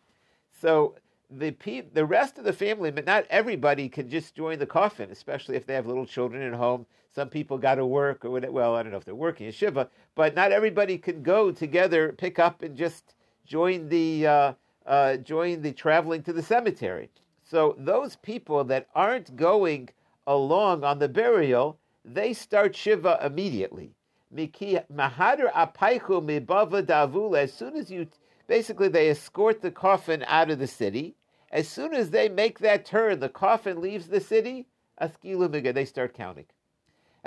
So the pe- the rest of the family, but not everybody can just join the coffin, especially if they have little children at home. Some people got to work, or whatever. well, I don't know if they're working in Shiva, but not everybody can go together, pick up, and just join the uh, uh, join the traveling to the cemetery. So those people that aren't going along on the burial, they start Shiva immediately. As soon as you, basically, they escort the coffin out of the city. As soon as they make that turn, the coffin leaves the city. Askilu they start counting.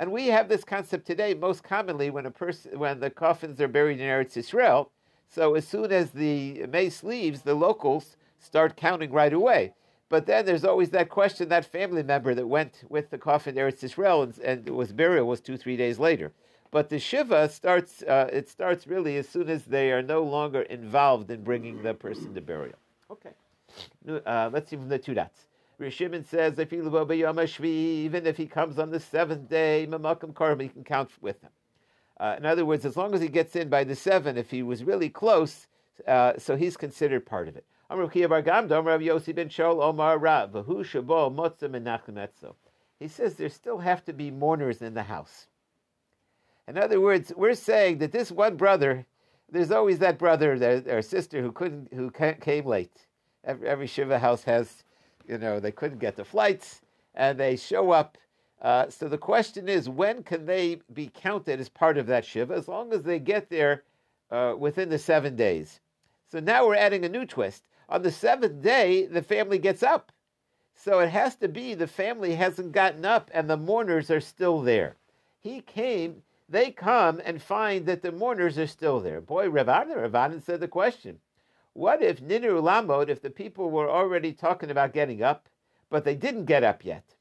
And we have this concept today most commonly when a person when the coffins are buried in Eretz Israel. So as soon as the meis leaves, the locals start counting right away. But then there's always that question: that family member that went with the coffin to Eretz Israel and, and was burial was two three days later. But the shiva starts. Uh, it starts really as soon as they are no longer involved in bringing the person to burial. Okay, uh, let's see from the two dots. Rishimon says even if he comes on the seventh day, Mamakam Karma, he can count with him. Uh, in other words, as long as he gets in by the seven, if he was really close, uh, so he's considered part of it. He says there still have to be mourners in the house. In other words, we're saying that this one brother, there's always that brother or sister who couldn't, who came late. Every, every shiva house has you know, they couldn't get the flights, and they show up. Uh, so the question is, when can they be counted as part of that shiva? As long as they get there uh, within the seven days. So now we're adding a new twist. On the seventh day, the family gets up. So it has to be the family hasn't gotten up and the mourners are still there. He came, they come and find that the mourners are still there. Boy, Ravana, Ravana said the question. What if Ninu Lamod, if the people were already talking about getting up, but they didn't get up yet?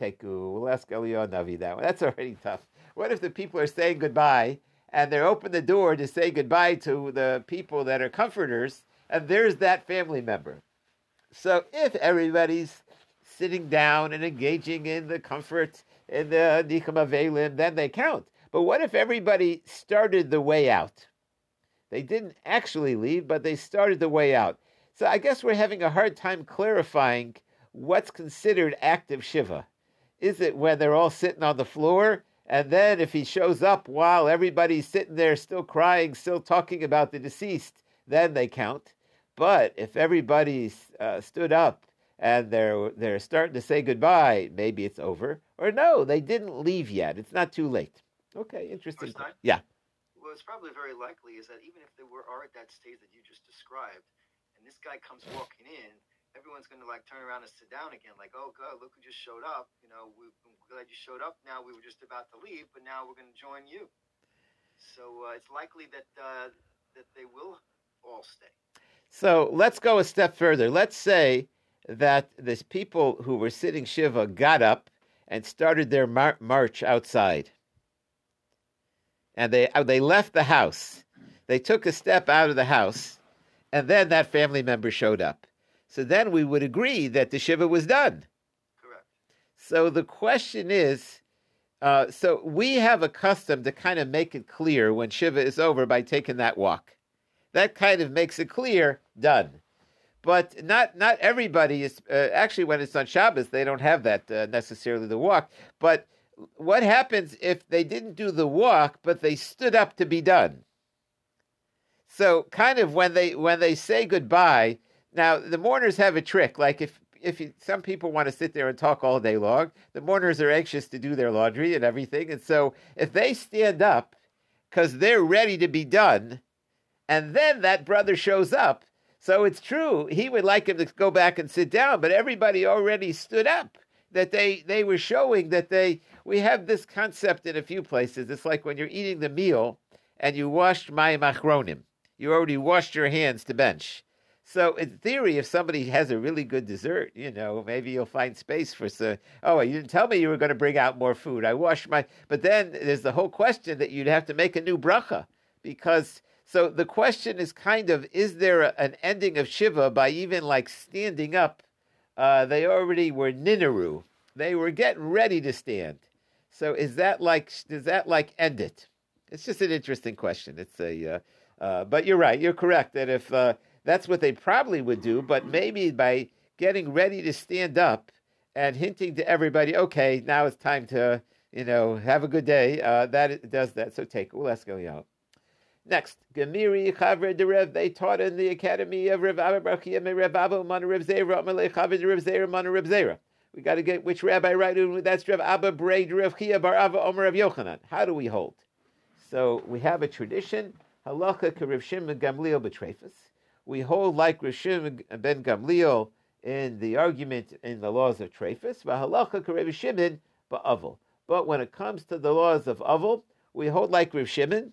Teku, we'll ask Eliyahu Navi that one. That's (laughs) already tough. What if the people are saying goodbye and they're open the door to say goodbye to the people that are comforters, and there's that family member? So if everybody's sitting down and engaging in the comfort in the Nichum Avelim, then they count. But what if everybody started the way out? They didn't actually leave, but they started the way out. So I guess we're having a hard time clarifying what's considered active Shiva. Is it when they're all sitting on the floor? And then if he shows up while everybody's sitting there still crying, still talking about the deceased, then they count. But if everybody's uh, stood up and they're they're starting to say goodbye, maybe it's over. Or no, they didn't leave yet. It's not too late. Okay, interesting. Yeah. It's probably very likely is that even if they were are at that stage that you just described, and this guy comes walking in, everyone's going to like turn around and sit down again, like, oh god, look who just showed up. You know, we, are glad you showed up. Now we were just about to leave, but now we're going to join you. So uh, it's likely that uh, that they will all stay. So let's go a step further. Let's say that the people who were sitting Shiva got up and started their mar- march outside. And they, uh, they left the house. They took a step out of the house, and then that family member showed up. So then we would agree that the Shiva was done. Correct. So the question is uh, so we have a custom to kind of make it clear when Shiva is over by taking that walk that kind of makes it clear, done. But not not everybody is uh, actually when it's on Shabbos they don't have that uh, necessarily the walk. But what happens if they didn't do the walk but they stood up to be done? So kind of when they when they say goodbye, now the mourners have a trick. Like if if you, some people want to sit there and talk all day long, the mourners are anxious to do their laundry and everything, and so if they stand up because they're ready to be done, and then that brother shows up. So it's true, he would like him to go back and sit down, but everybody already stood up. That they, they were showing that they, we have this concept in a few places. It's like when you're eating the meal and you washed mayim achronim. You already washed your hands to bench. So in theory, if somebody has a really good dessert, you know, maybe you'll find space for some. Oh, you didn't tell me you were going to bring out more food. I washed my. But then there's the whole question that you'd have to make a new bracha because so the question is kind of is there a, an ending of Shiva by even like standing up? Uh, they already were Ninaru. They were getting ready to stand. So is that like does that like end it? It's just an interesting question. It's a uh, uh, but you're right. You're correct that if uh, that's what they probably would do, but maybe by getting ready to stand up and hinting to everybody, okay, now it's time to you know have a good day. Uh, that does that. So take. Well, let's go, y'all. Next, Gemiri Chavre de Rev, they taught in the academy of Rev Abba Brachia, Rev Abba, Mana Rev Zera, Amalei Chavre de Rev Zera, Mana Rev Zera. We got to get which rabbi right. That's Rev Abba Brei de Rev Chia Bar Ava Omer Rev Yochanan. How do we hold? So we have a tradition, halacha Rev Shimon Gamliel betrefus. We hold like Rav Shimon ben Gamliel in the argument in the laws of Trefus, but halacha Rev Shimon ba'avol. But when it comes to the laws of avol, we hold like Rav Shimon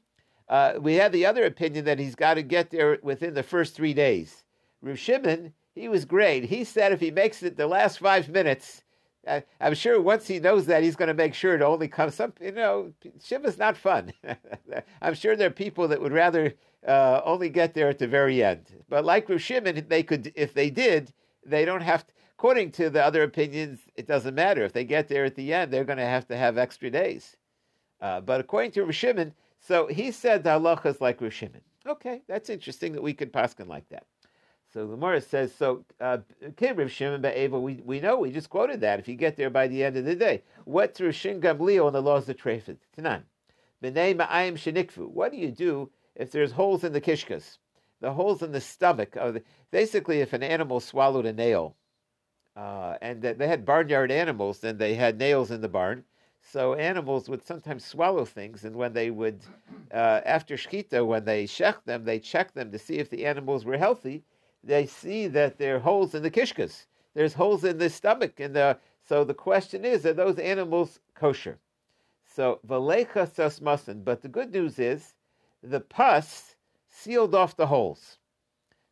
uh, we had the other opinion that he's got to get there within the first three days. Rav Shimon, he was great. He said if he makes it the last five minutes, uh, I'm sure once he knows that, he's going to make sure to only come. Some, you know, Shiva's not fun. (laughs) I'm sure there are people that would rather uh, only get there at the very end. But like Rav Shimon, they could, if they did, they don't have to. According to the other opinions, it doesn't matter. If they get there at the end, they're going to have to have extra days. Uh, but according to Rav Shimon, so he said the halacha is like Rishimin. Okay, that's interesting that we could paskin like that. So the Gemara says, so uh, Rav Shimon Be'eva, we, we know, we just quoted that. If you get there by the end of the day, what's Rishin Gamliel on the laws of Trefet? Tanan. B'nei Ma'ayim Shenikfu. What do you do if there's holes in the kishkas? The holes in the stomach. Of the, basically, if an animal swallowed a nail, uh, and they had barnyard animals, then they had nails in the barn, so animals would sometimes swallow things, and when they would, uh, after shechita, when they shech them, they check them to see if the animals were healthy. They see that there are holes in the kishkas. There's holes in the stomach, and the so the question is, are those animals kosher? So valecha sasmasan. But the good news is, the pus sealed off the holes.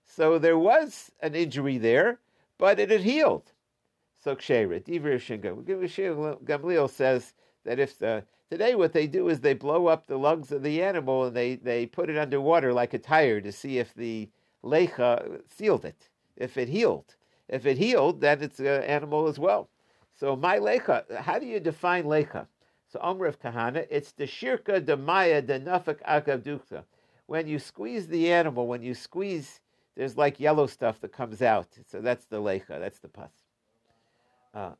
So there was an injury there, but it had healed. So ksheira, Gamliel says that if the today what they do is they blow up the lungs of the animal and they, they put it under water like a tire to see if the lecha sealed it, if it healed. If it healed, then it's an animal as well. So my lecha, how do you define lecha? So Omer of Kahana, it's the shirka de maya de nafak akavdukta. When you squeeze the animal, when you squeeze, there's like yellow stuff that comes out. So that's the lecha, that's the pus. Uh,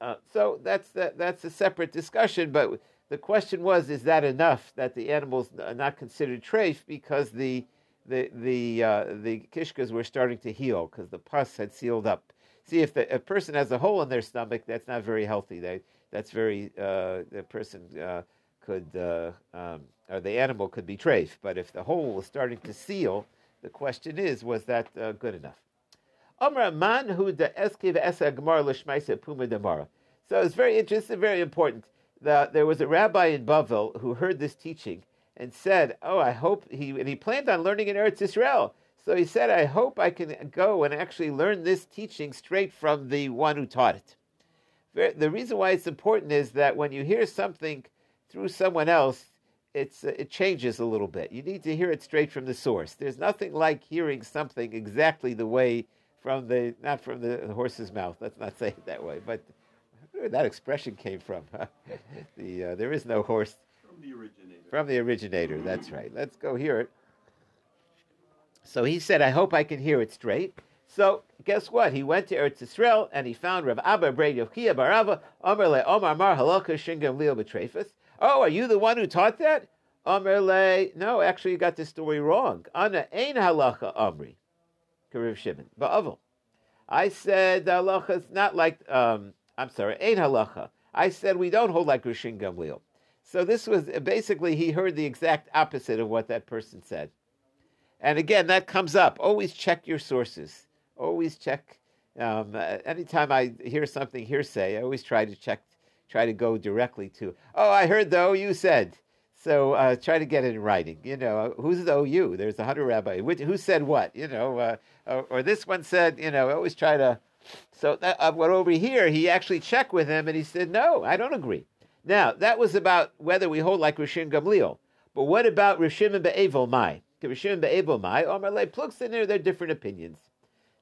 uh, so that's the, that's a separate discussion, but the question was, is that enough that the animals are not considered treif because the the the uh, the kishkas were starting to heal because the pus had sealed up. See, if the, a person has a hole in their stomach, that's not very healthy. They, that's very uh, the person uh, could uh, um, or the animal could be treif. But if the hole was starting to seal, the question is, was that uh, good enough? So it's very interesting, very important. That there was a rabbi in Bavel who heard this teaching and said, "Oh, I hope he." And he planned on learning in Eretz Israel. So he said, "I hope I can go and actually learn this teaching straight from the one who taught it." The reason why it's important is that when you hear something through someone else, it's it changes a little bit. You need to hear it straight from the source. There's nothing like hearing something exactly the way from the not from the horse's mouth. Let's not say it that way, but where that expression came from. (laughs) the uh, there is no horse from the originator. From the originator. That's right. Let's go hear it. So he said, "I hope I can hear it straight." So guess what? He went to Eretz Yisrael and he found Rav Abba Brei Yochia Barava Omer Le Omar Mar Halakha Shingam Leo Betrefus. Oh, are you the one who taught that? Omer Le. No, actually, you got the story wrong. Ana Ein Halacha Omri. Kariv Shimon. I said the halacha is not like um, I'm sorry, Ein Halacha. I said we don't hold like Rishon Gamliel. So this was basically he heard the exact opposite of what that person said. And again, that comes up. Always check your sources. Always check. Um, anytime I hear something hearsay, I always try to check, try to go directly to. Oh, I heard though you said. So uh, try to get it in writing. You know, who's the OU? There's a hundred rabbi. Which, who said what? You know, uh, or, or, this one said. You know, I always try to. So that, uh, what over here, he actually checked with him, and he said, "No, I don't agree." Now, that was about whether we hold like Rishim Gamliel. But what about Rishim and Be'evel Mai? Rishim and Be'evel Mai, Omar Le Plugs in there, they're different opinions.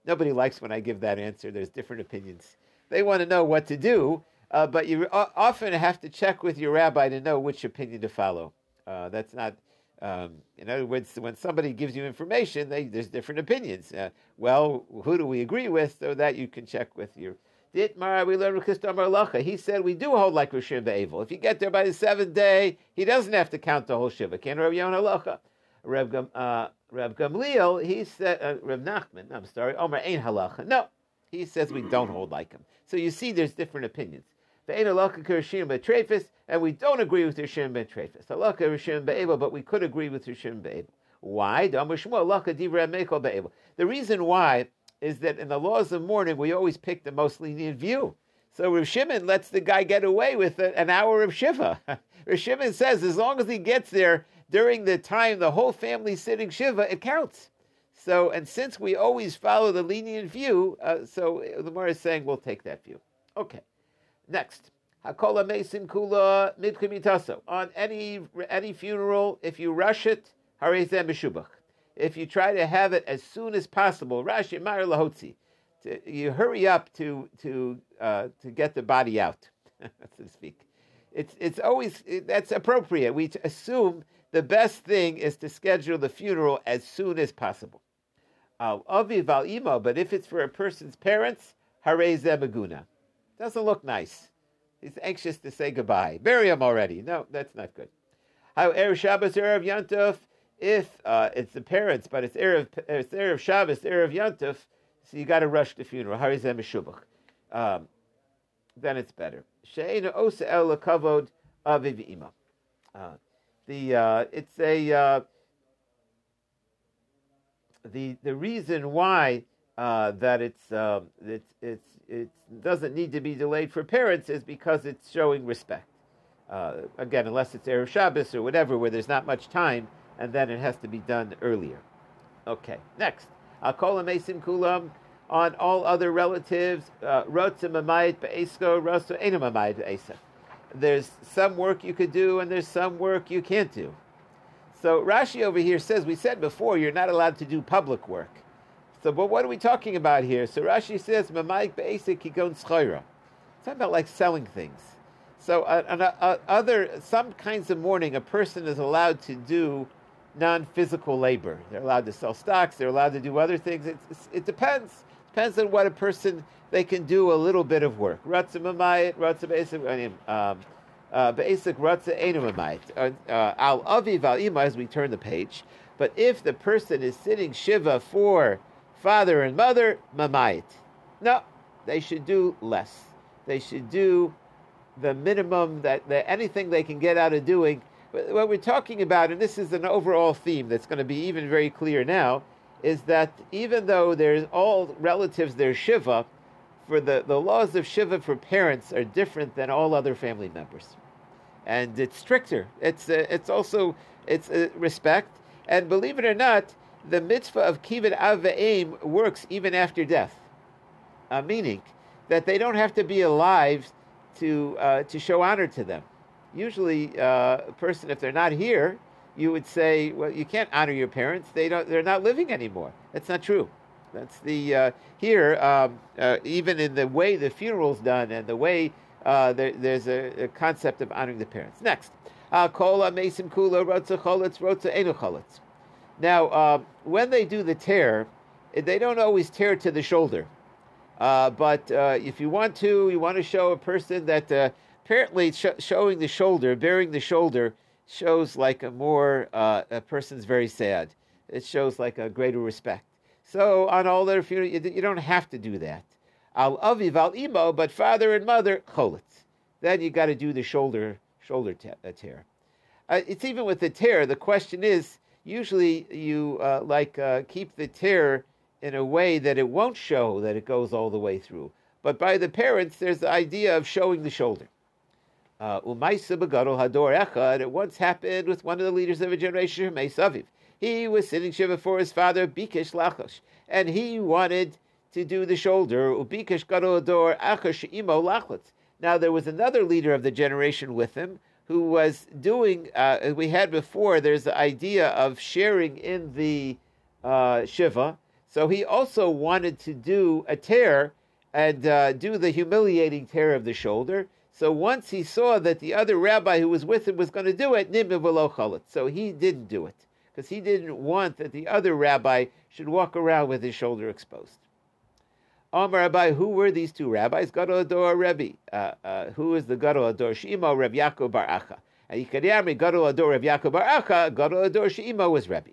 Nobody likes when I give that answer. There's different opinions. They want to know what to do, uh, but you often have to check with your rabbi to know which opinion to follow. Uh, that's not, um, in other words, when somebody gives you information, they, there's different opinions. Uh, well, who do we agree with so that you can check with your Ditmar, we learn Lacha. He said we do hold like Rishim Be'evel. If you get there by the seventh day, he doesn't have to count the whole Shiva. Can Reb Yonah Lacha? Reb, uh, Reb Gamliel, he said, uh, Reb Nachman, I'm sorry, Omer ain't halacha. No, he says we don't hold like him. So you see there's different opinions. And we don't agree with Rishim Be'trefis. Halacha Rishim Be'evel, but we could agree with Rishim Be'evel. Why? The reason why is that in the laws of mourning, we always pick the most lenient view. So Rav Shimon lets the guy get away with an hour of Shiva. (laughs) Rav says as long as he gets there during the time the whole family's sitting Shiva, it counts. So, and since we always follow the lenient view, uh, so the Gemara is saying we'll take that view. Okay. Next. Hakola Mesim Kula Midkimitaso. On any any funeral, if you rush it, Harezem B'Shubach if you try to have it as soon as possible, Rashi Mar Lahotzi, you hurry up to to uh, to get the body out, (laughs) so to speak. It's it's always it, that's appropriate. We assume the best thing is to schedule the funeral as soon as possible. Avi val but if it's for a person's parents, hare zemaguna. Doesn't look nice. He's anxious to say goodbye. Bury him already. No, that's not good. How er Shabbos erev Yantov if uh, it's the parents, but it's erev, it's erev Shabbos, erev Yontif, so you got to rush the funeral. Harizem. Um, then it's better. She'ena osa el kavod aviv ima. Uh, the uh, it's a uh, the the reason why uh, that it's um, it's it's it doesn't need to be delayed for parents is because it's showing respect. Uh, again, unless it's erev Shabbos or whatever, where there's not much time and then it has to be done earlier. Okay, next. Him Asim Kulam on all other relatives. Uh, There's some work you could do, and there's some work you can't do. So Rashi over here says, we said before, you're not allowed to do public work. So, but what are we talking about here? So Rashi says, "Mamaik be'esik kigon schayra." It's about like selling things. So, uh, uh, uh, other some kinds of mourning, a person is allowed to do non-physical labor. They're allowed to sell stocks. They're allowed to do other things. It, it depends. Depends on what a person they can do a little bit of work. Ratza mamayit, ratza basic, um, uh, basic. Uh, uh, al aviv al ima as we turn the page. But if the person is sitting shiva for father and mother, mamayit. No, they should do less. They should do the minimum that, that anything they can get out of doing what we're talking about, and this is an overall theme that's going to be even very clear now, is that even though there's all relatives, there's Shiva, for the, the laws of Shiva for parents are different than all other family members. And it's stricter. It's, uh, it's also it's uh, respect. And believe it or not, the mitzvah of kibbud av v'em works even after death. Uh, meaning that they don't have to be alive to, uh, to show honor to them usually uh, a person, if they're not here, you would say, well, you can't honor your parents. They don't. They're not living anymore. That's not true. That's the uh, here. Um, uh, even in the way the funeral's done and the way uh, there, there's a, a, concept of honoring the parents. Next, kola kula cholitz. Now, um, when they do the tear, they don't always tear to the shoulder. Uh, but if you want to, you want to show a person that apparently sh- showing the shoulder, bearing the shoulder, shows like a more uh, a person's very sad. It shows like a greater respect. So on all their funeral, you, you don't have to do that. Al aviv al imo, but father and mother cholitz. Then you got to do the shoulder shoulder uh, tear. Uh, it's even with the tear. The question is usually you uh, like uh, keep the tear in a way that it won't show that it goes all the way through. But by the parents, there's the idea of showing the shoulder. Uh. It once happened with one of the leaders of a generation, Meisaviv. He was sitting shiva for his father, Bikish Lachosh, and he wanted to do the shoulder. Ubikesh gadol. Now there was another leader of the generation with him who was doing. Uh, we had before. There's the idea of sharing in the uh, shiva. So he also wanted to do a tear and uh, do the humiliating tear of the shoulder. So once he saw that the other rabbi who was with him was going to do it, so he didn't do it because he didn't want that the other rabbi should walk around with his shoulder exposed. Omar Rabbi, who were these two rabbis? Gadol HaDor Rebbe. Uh, uh, who is the Gadol HaDor Shimo? Reb Yaakov Bar Acha. And Yikadiyami Gadol HaDor Reb Yaakov Bar Acha. Gadol HaDor Shimo was Rebbe.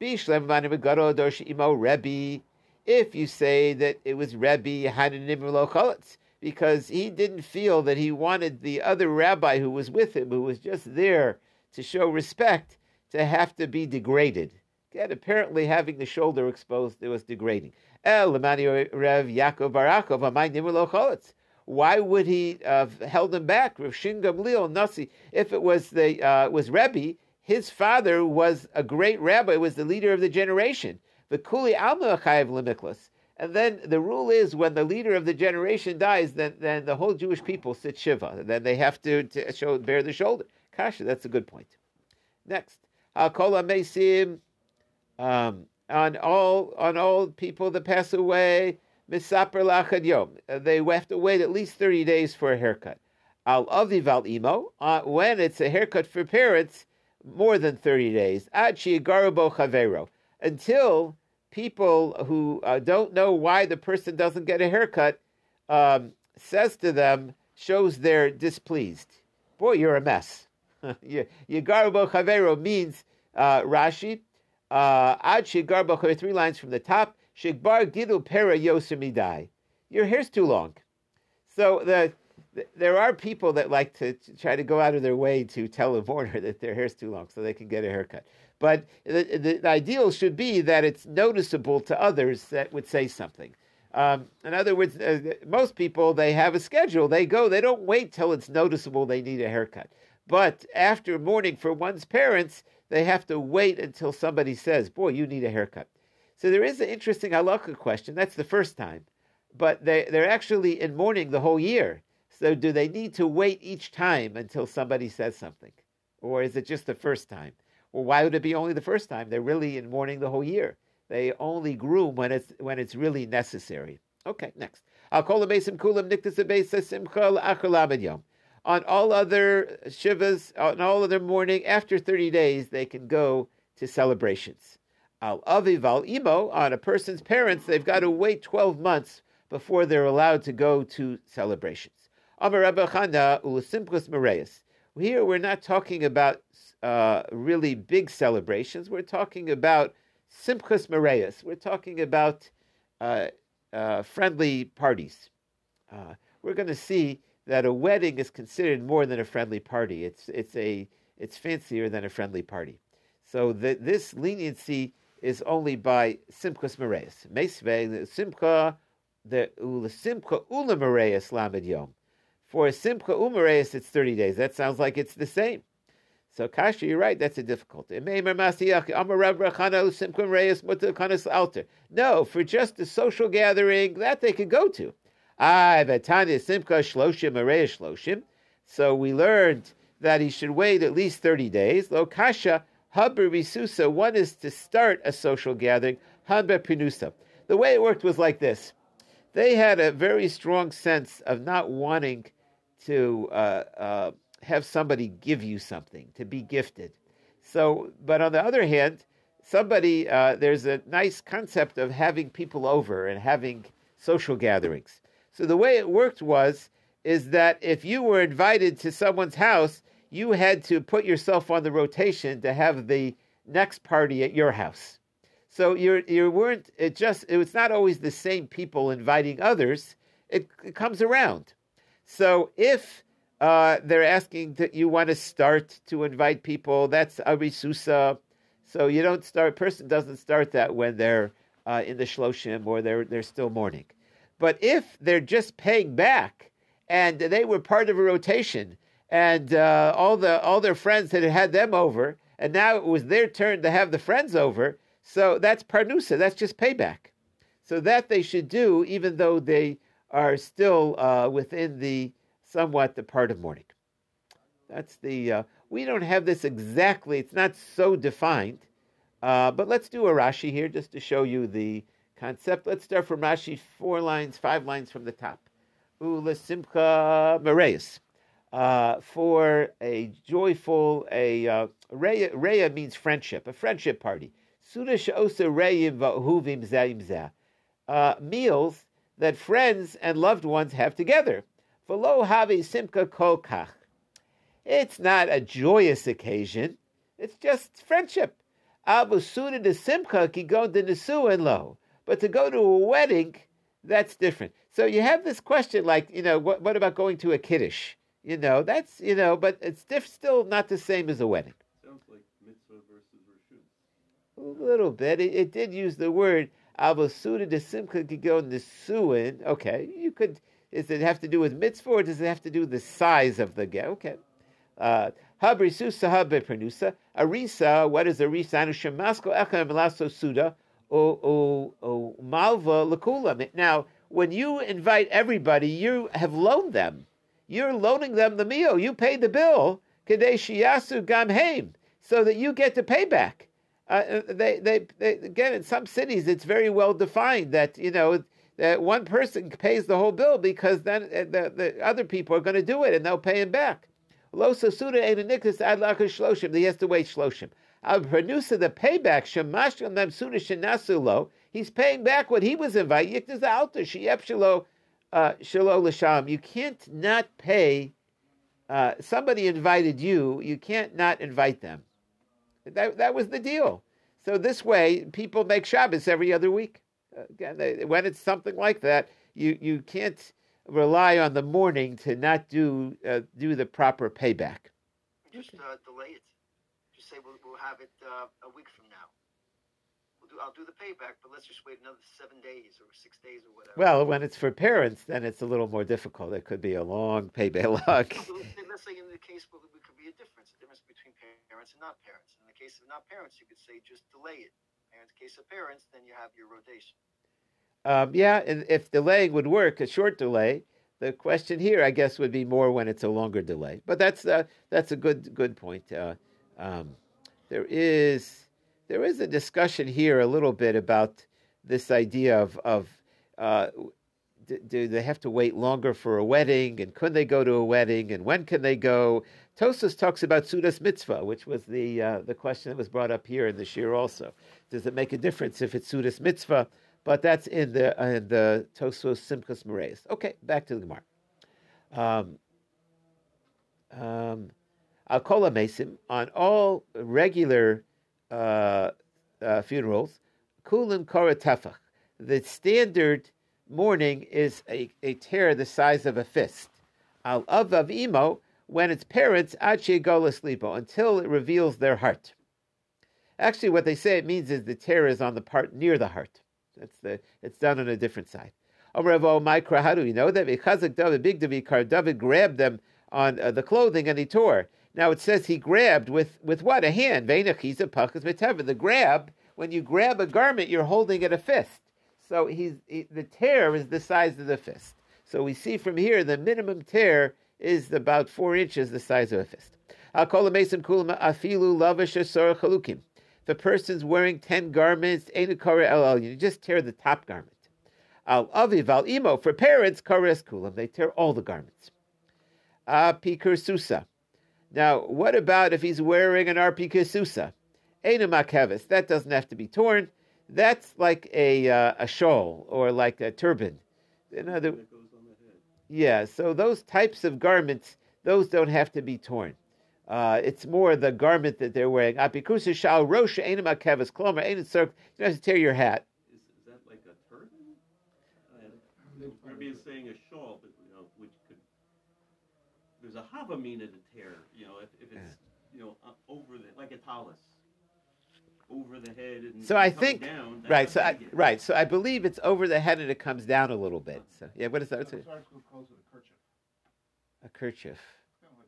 Bishlem Vanim Gadol HaDor Shimo Rebbe. If you say that it was Rebbe, Hananim Lo Cholitz because he didn't feel that he wanted the other rabbi who was with him, who was just there to show respect, to have to be degraded. Again, apparently having the shoulder exposed, it was degrading. Why would he have held him back? Rav Shin Gamliel Nasi, if it was the uh, was Rebbe, his father was a great rabbi, was the leader of the generation. The Kuli Alma Limiklas. And then the rule is when the leader of the generation dies, then, then the whole Jewish people sit Shiva. Then they have to, to show, bear the shoulder. Kasha, that's a good point. Next. Kol Mesim, um, on all on all people that pass away, misaper lachad yom. They have to wait at least 30 days for a haircut. Al aviv al imo, uh, when it's a haircut for parents, more than 30 days. Ad garabo chavero. Until people who uh, don't know why the person doesn't get a haircut um, says to them, shows they're displeased. Boy, you're a mess. (laughs) Yigarbo Chavero means uh, Rashi. Uh, Ad Shigarbo three lines from the top. Shigbar Gidu Pera Yosemidai. Your hair's too long. So the, the, there are people that like to, to, try to go out of their way to tell a mourner (laughs) that their hair's too long so they can get a haircut. But the, the, the, ideal should be that it's noticeable to others that would say something. Um, in other words, uh, most people they have a schedule. They go. They don't wait till it's noticeable they need a haircut. But after mourning for one's parents, they have to wait until somebody says, "Boy, you need a haircut." So there is an interesting halacha question. That's the first time, but they they're actually in mourning the whole year. So do they need to wait each time until somebody says something, or is it just the first time? Well, why would it be only the first time? They're really in mourning the whole year. They only groom when it's when it's really necessary. Okay, next. I'll call the besim kulam yom. On all other shivas, on all other morning after 30 days, they can go to celebrations. Al aviv al imo, on a person's parents, they've got to wait 12 months before they're allowed to go to celebrations. Amar Rabbi Chana mareis. Here we're not talking about uh, really big celebrations. We're talking about simchas mareis. We're talking about uh, uh, friendly parties. Uh, we're going to see that a wedding is considered more than a friendly party. It's it's a it's fancier than a friendly party. So the, this leniency is only by simchas mareis. Meisve simcha the simcha ula mareis lamed yom. For a simcha umareis, it's thirty days. That sounds like it's the same. So Kasha, you're right. That's a difficulty. No, for just a social gathering, that they could go to. So we learned that he should wait at least 30 days. Lo kasha risusa. One is to start a social gathering. Hanber pinusa. The way it worked was like this. They had a very strong sense of not wanting to uh, uh, have somebody give you something, to be gifted. So, but on the other hand, somebody, uh, there's a nice concept of having people over and having social gatherings. So the way it worked was, is that if you were invited to someone's house, you had to put yourself on the rotation to have the next party at your house. So you you weren't it just it was not always the same people inviting others. It, it comes around. So if uh, they're asking that you want to start to invite people. That's arisusa. So you don't start. Person doesn't start that when they're uh, in the shloshim or they're they're still mourning. But if they're just paying back and they were part of a rotation and uh, all the all their friends had had them over and now it was their turn to have the friends over, so that's parnusa. That's just payback. So that they should do, even though they are still uh, within the somewhat the part of mourning. That's the. Uh, we don't have this exactly. It's not so defined, uh, but let's do a Rashi here just to show you the concept. Let's start from Rashi, four lines, five lines from the top. Ula simcha mereis. Uh, for a joyful, a uh, reya, means friendship, a friendship party. Uh, Meals that friends and loved ones have together. V'lo havi simka kol kach. It's not a joyous occasion. It's just friendship. Abu suda de simcha ki go to nesu lo. But to go to a wedding, that's different. So you have this question like, you know, what, what about going to a kiddush? You know, that's, you know, but it's diff- still not the same as a wedding. Sounds like mitzvah versus reshus. A little bit. It, it did use the word suda de simcha ki go nesuin. Okay, you could does it have to do with mitzvah or does it have to do with the size of the get? Okay. Uh, Habrisusa habepernusa. Arisa, what is arisa? Anushamasko echem laso suda malva lakula. Now, when you invite everybody, you have loaned them. You're loaning them the meal. You paid the bill. Kadeshiyasu gamheim, so that you get to pay back. Uh, they, they, they, again, in some cities, it's very well defined that you know that one person pays the whole bill because then uh, the, the other people are going to do it and they'll pay him back. Lo sasuda ein nikas ad. He has to wait shloshim. Producer the payback shemashal them suda shenasu. He's paying back what he was invited. Yiktas alter sheyep shelo uh, shelo l'sham. You can't not pay. Uh, somebody invited you. You can't not invite them. That that was the deal. So this way, people make Shabbos every other week again, when it's something like that, you, you can't rely on the morning to not do uh, do the proper payback. Just uh, delay it. Say we'll, we'll have it uh, a week from now. We'll do, I'll do the payback, but let's just wait another seven days or six days or whatever. Well, when it's for parents, then it's a little more difficult. It could be a long payback. let's say in the case where it could be a difference, a difference between parents and not parents. In the case of not parents, you could say just delay it. In the case of parents, then you have your rotation. Um, yeah, if delaying would work, a short delay. The question here, I guess, would be more when it's a longer delay. But that's uh, that's a good good point. Uh, um, there is there is a discussion here a little bit about this idea of of uh, do, do, they have to wait longer for a wedding, and could they go to a wedding, and when can they go? Tosfos talks about sudas mitzvah, which was the uh, the question that was brought up here in the shiur also. Does it make a difference if it's sudas mitzvah? But that's in the in the Tosfos Simchas Moreis. Okay, back to the Gemara. Um, um, Al on all regular uh, uh, funerals, kulim koratefach. The standard mourning is a, a tear the size of a fist. Al avav imo when its parents achi lipo until it reveals their heart. Actually, what they say it means is the tear is on the part near the heart. That's the it's done on a different side. Amravo Mikra, how do we know that? Because David, big David, David grabbed them on uh, the clothing and he tore. Now it says he grabbed with, with what? A hand. The grab, when you grab a garment, you're holding it a fist. So he's he, the tear is the size of the fist. So we see from here the minimum tear is about four inches the size of a fist. A person's wearing ten garments, you just tear the top garment. For parents. They tear all the garments. Ah, Apikur susa. Now, what about if he's wearing an arpi kesusa? Enamakevis. That doesn't have to be torn. That's like a uh, a shawl or like a turban. Another, yeah. So those types of garments, those don't have to be torn. Uh, it's more the garment that they're wearing. Apikusa shal rosha enamakevis klomer ein You don't have to tear your hat. Is, is that like a turban? Rabbi is saying a shawl, but you know, which could. There's a havamina to tear. You know, if, if it's you know over the like a talus over the head and so I think down, right. So I, right. So I believe it's over the head and it comes down a little bit. So yeah, what is that? What's it? A kerchief. A kerchief. Kind of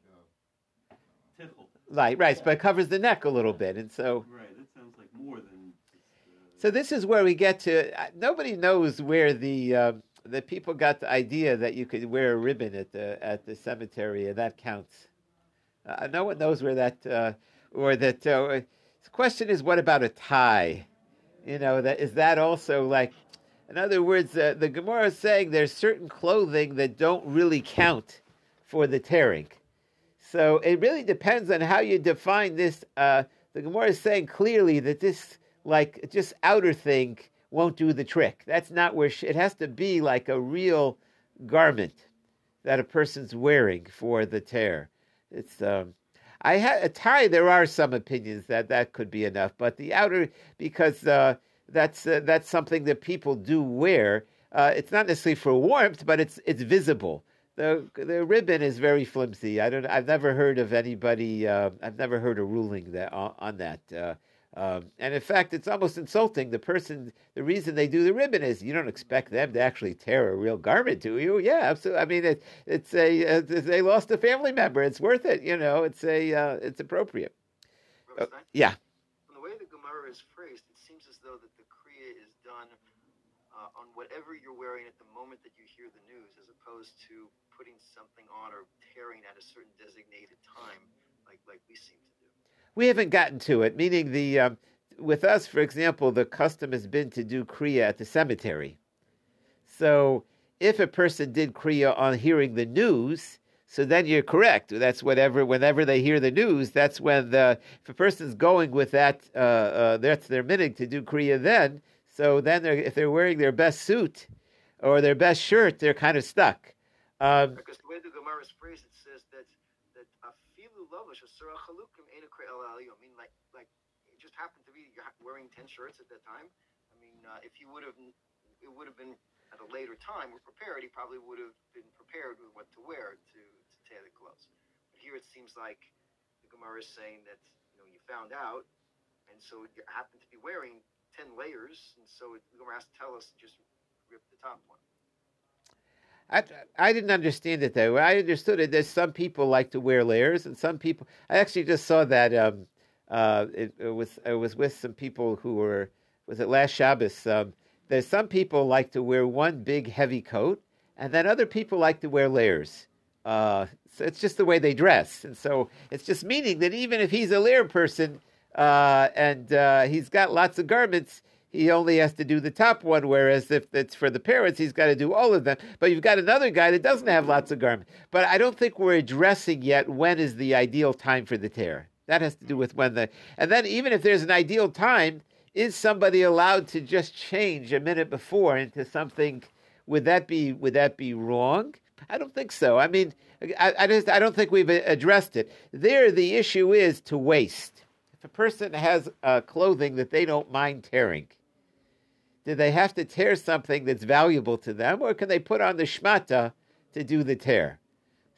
like a, tickle. Like right, right, but it covers the neck a little bit, and so. Right, that sounds like more than. Uh, so this is where we get to. Uh, nobody knows where the uh, the people got the idea that you could wear a ribbon at the at the cemetery, and that counts. Uh, no one knows where that uh, or that uh, the question is, what about a tie? You know, that is that also like, in other words, uh, the Gemara is saying there's certain clothing that don't really count for the tearing. So it really depends on how you define this. Uh, the Gemara is saying clearly that this, like, just outer thing won't do the trick. That's not where it has to be like a real garment that a person's wearing for the tear. It's um, I had a tie. There are some opinions that that could be enough, but the outer because uh, that's uh, that's something that people do wear. Uh, it's not necessarily for warmth, but it's it's visible. The the ribbon is very flimsy. I don't. I've never heard of anybody. Uh, I've never heard a ruling that on, on that. Um, and in fact, it's almost insulting. The person, the reason they do the ribbon is you don't expect them to actually tear a real garment, do you? Yeah, absolutely. I mean, it, it's a uh, they lost a family member. It's worth it. You know, it's a uh, it's appropriate. Uh, yeah. From the way the Gemara is phrased, it seems as though that the kriya is done uh, on whatever you're wearing at the moment that you hear the news, as opposed to putting something on or tearing at a certain designated time, like like we seem to we haven't gotten to it. Meaning the um, with us, for example, the custom has been to do kriya at the cemetery. So if a person did kriya on hearing the news, so then you're correct. That's whatever. Whenever they hear the news, that's when the if a person's going with that, uh, uh, that's their minhag to do kriya. Then, so then they're, if they're wearing their best suit or their best shirt, they're kind of stuck. Um, because the way the Gemara is phrased, it asura chalukim I mean, like, like it just happened to be you're wearing ten shirts at that time. I mean, uh, if you would have, it would have been at a later time or prepared. He probably would have been prepared with what to wear to to tear the clothes. But here it seems like the Gemara is saying that you know you found out, and so you happened to be wearing ten layers, and so the Gemara has to tell us just rip the top one. I, I didn't understand it though. I understood it. There's some people like to wear layers, and some people. I actually just saw that. Um, uh, it, it, was it was with some people who were. Was it last Shabbos? Um, there's some people like to wear one big heavy coat, and then other people like to wear layers. Uh, so it's just the way they dress, and so it's just meaning that even if he's a layer person, uh, and uh, he's got lots of garments, he only has to do the top one, whereas if it's for the parents, he's got to do all of them. But you've got another guy that doesn't have lots of garments. But I don't think we're addressing yet when is the ideal time for the tear. That has to do with when the. And then even if there's an ideal time, is somebody allowed to just change a minute before into something? Would that be would that be wrong? I don't think so. I mean, I, I just I don't think we've addressed it. There, the issue is to waste. If a person has uh, clothing that they don't mind tearing, do they have to tear something that's valuable to them, or can they put on the shmata to do the tear?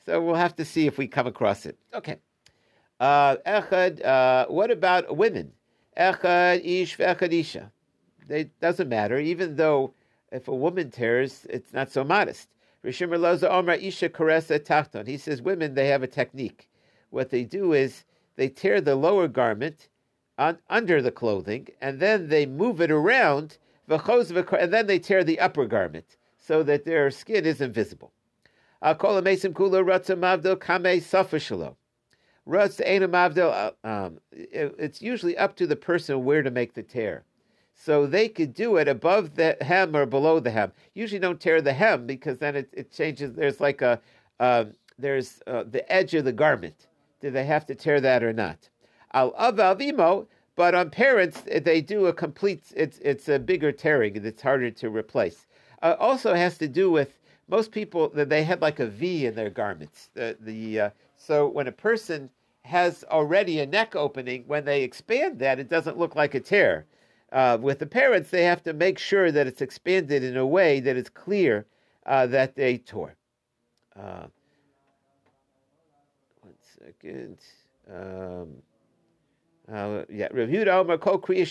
So we'll have to see if we come across it. Okay. Uh, echad, uh, what about women? Echad ish ve'echad isha. It doesn't matter, even though if a woman tears, it's not so modest. Rishim Loza Omra Isha Karesa Tachton. He says women, they have a technique. What they do is they tear the lower garment on, under the clothing, and then they move it around and then they tear the upper garment so that their skin is invisible. Uh, um, it's usually up to the person where to make the tear. So they could do it above the hem or below the hem. Usually don't tear the hem because then it, it changes. There's like a, uh, there's uh, the edge of the garment. Do they have to tear that or not? Al avimo, but on parents, they do a complete. It's it's a bigger tearing. It's harder to replace. Uh, also has to do with most people that they had like a V in their garments. The the uh, so when a person has already a neck opening, when they expand that, it doesn't look like a tear. Uh, with the parents, they have to make sure that it's expanded in a way that it's clear uh, that they tore. Uh, one second. Um, uh, yeah, Rav Omer Kol He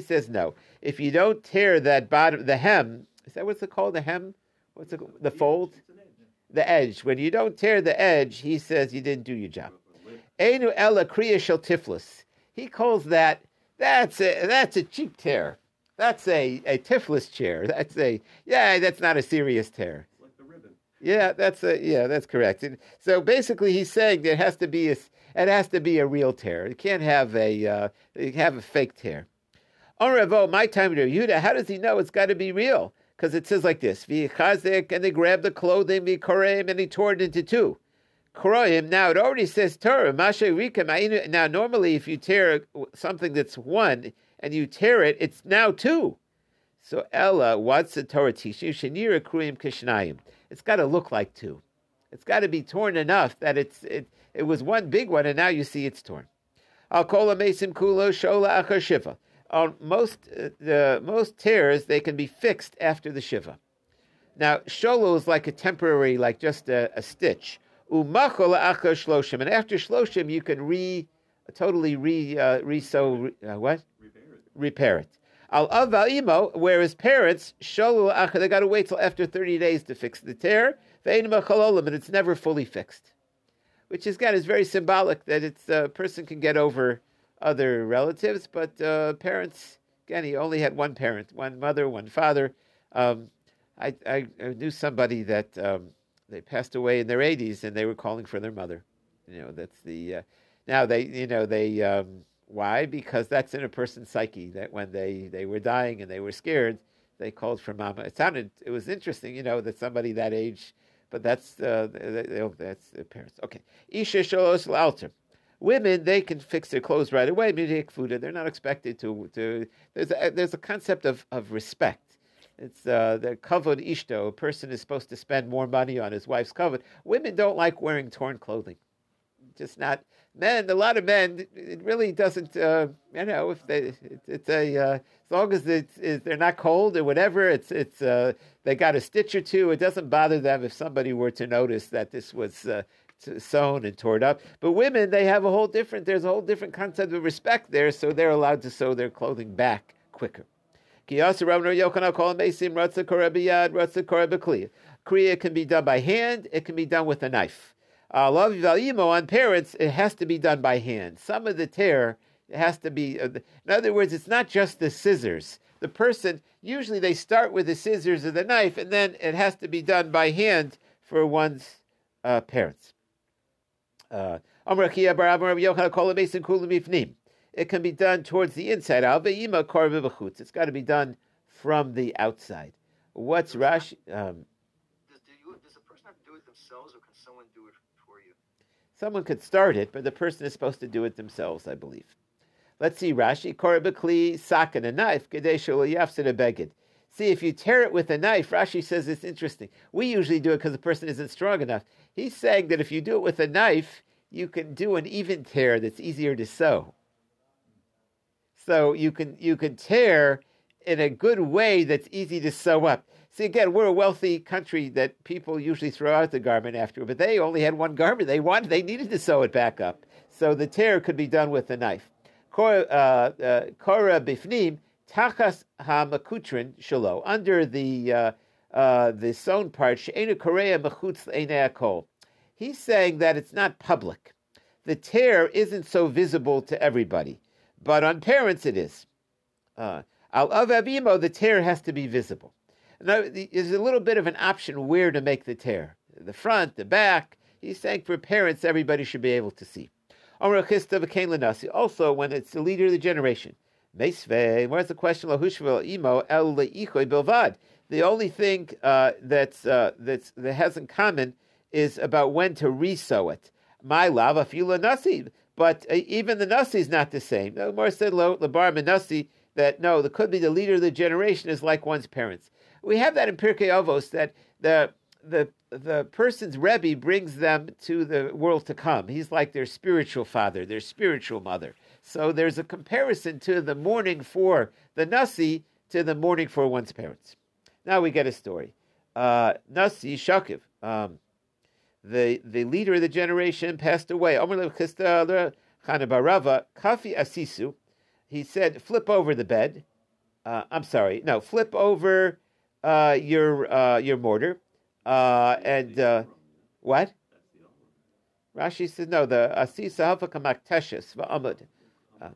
says no. If you don't tear that bottom, the hem, is that what's it called? The hem, what's it called? The fold, the edge. When you don't tear the edge, he says you didn't do your job. Einu ella kriya shel tiflis. He calls that that's a that's a cheap tear. That's a a tiflis chair. That's a yeah. That's not a serious tear. Like the ribbon. Yeah, that's a yeah. That's correct. And so basically, he's saying there has to be a it has to be a real tear. You can't have a uh, have a fake tear. On Revo, my time to Yehuda, how does he know it's got to be real? Because it says like this: V'chazek, and they grabbed the clothing, v'koreim, and he tore it into two. Kroim. Now it already says Torah. Now normally, if you tear something that's one and you tear it, it's now two. So Ella, what's the Torah teach you? Shanira Kruyim Kishnayim. It's got to look like two. It's got to be torn enough that it's it, it was one big one, and now you see it's torn. I'll call a kulo shola achar shiva. On most uh, the most tears, they can be fixed after the shiva. Now sholo is like a temporary, like just a, a stitch. Umachol achar shloshim, and after shloshim, you can re totally re uh, re sew uh, what repair it. Repair it. Al avaimo, whereas parents sholo achar, they got to wait till after thirty days to fix the tear. and it's never fully fixed which is again is very symbolic that it's a person can get over other relatives, but uh, parents again he only had one parent, one mother, one father. Um, I, I, I, knew somebody that um, they passed away in their 80s and they were calling for their mother. You know that's the uh, now they you know they um, why because that's in a person's psyche that when they they were dying and they were scared they called for mama. It sounded it was interesting you know that somebody that age but that's uh, that's the parents. Okay, isha shalos alter. Women, they can fix their clothes right away. They're not expected to. to there's a, there's a concept of, of respect. It's uh, the covered ishto. A person is supposed to spend more money on his wife's covered. Women don't like wearing torn clothing. Just not men. A lot of men. It really doesn't. Uh, you know, if they, it, it's a uh, as long as it's, it's, they're not cold or whatever. It's it's uh, they got a stitch or two. It doesn't bother them if somebody were to notice that this was uh, sewn and torn up. But women, they have a whole different, there's a whole different concept of respect there, so they're allowed to sew their clothing back quicker. Kriya can be done by hand, it can be done with a knife. Uh, on parents, it has to be done by hand. Some of the tear has to be, uh, in other words, it's not just the scissors the person, usually they start with the scissors or the knife, and then it has to be done by hand for one's uh, parents. Uh, it can be done towards the inside. It's got to be done from the outside. What's Rashi? Um, does, do you, does the person have to do it themselves, or can someone do it for you? Someone could start it, but the person is supposed to do it themselves, I believe. Let's see Rashi. Korabakli sakan a knife. A beged. See, if you tear it with a knife, Rashi says it's interesting. We usually do it because the person isn't strong enough. He's saying that if you do it with a knife, you can do an even tear that's easier to sew. So you can you can tear in a good way that's easy to sew up. See, again, we're a wealthy country that people usually throw out the garment after, but they only had one garment. They wanted, they needed to sew it back up. So the tear could be done with a knife. Kora uh, uh, bifnim tachas hamakutrin shalo under the uh, uh, the sewn part she'enu korea mechutz kol. He's saying that it's not public. The tear isn't so visible to everybody, but on parents it is. Uh, Al avavimo, the tear has to be visible. Now, there's a little bit of an option where to make the tear the front, the back. He's saying for parents, everybody should be able to see. Also, when it's the leader of the generation. Where's the question? The only thing uh, that's, uh, that's, that has in common is about when to resow it. My lava fila nasi. But uh, even the nasi is not the same. The Gemara said, Labar nasi that no, the could be the leader of the generation is like one's parents. We have that in Pirkei Avos that the the the person's Rebbe brings them to the world to come. He's like their spiritual father, their spiritual mother. So there's a comparison to the mourning for the Nasi to the mourning for one's parents. Now we get a story. Uh, Nasi Shakiv, um, the the leader of the generation, passed away. Kafi Asisu, he said, flip over the bed. Uh, I'm sorry, no, flip over uh, your uh, your mortar, uh, and uh, what? Rashi says no. The asisa hafakamak va'amud. Uh,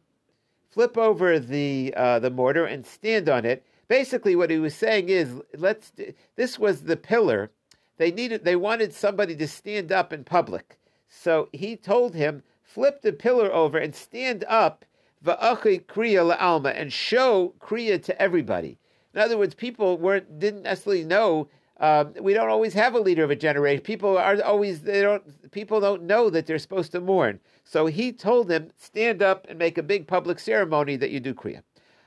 flip over the the mortar and stand on it. Basically, what he was saying is, let's. This was the pillar. They needed. They wanted somebody to stand up in public. So he told him, flip the pillar over and stand up va'achi kriya la'alma, and show kriya to everybody. In other words, people weren't didn't necessarily know. Um, we don't always have a leader of a generation. People are always they don't. People don't know that they're supposed to mourn. So he told them, stand up and make a big public ceremony that you do kriya.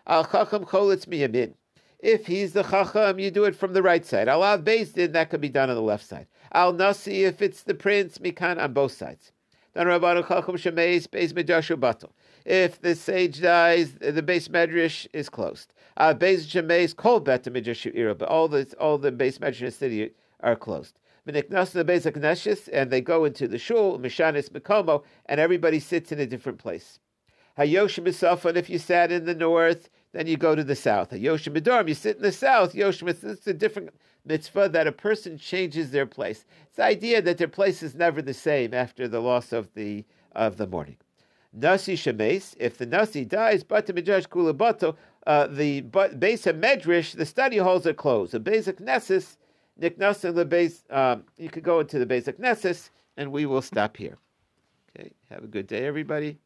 Al chacham cholitz miyamin. If he's the chacham, you do it from the right side. Al av din, that could be done on the left side. Al nasi, if it's the prince, mikan on both sides. Then rabbanu chacham shemeis beis medashu batel. If the sage dies, the beis medrash is closed. Uh, base shemeis kol bet midrash but all the all the beis medrash in the city are closed. And they go into the shul mishanis mekomo, and everybody sits in a different place. Hayoshim and if you sat in the north, then you go to the south. Hayoshim Midorm, you sit in the south. Yoshim, it's a different mitzvah that a person changes their place. It's the idea that their place is never the same after the loss of the of the morning. Nasi shemes, if the nasi dies, bata midrash kula bato, uh, the base of medrash, the study halls are closed. The basic nessus, niknasin the base. Um, you could go into the basic nessus, and we will stop here. Okay, have a good day, everybody.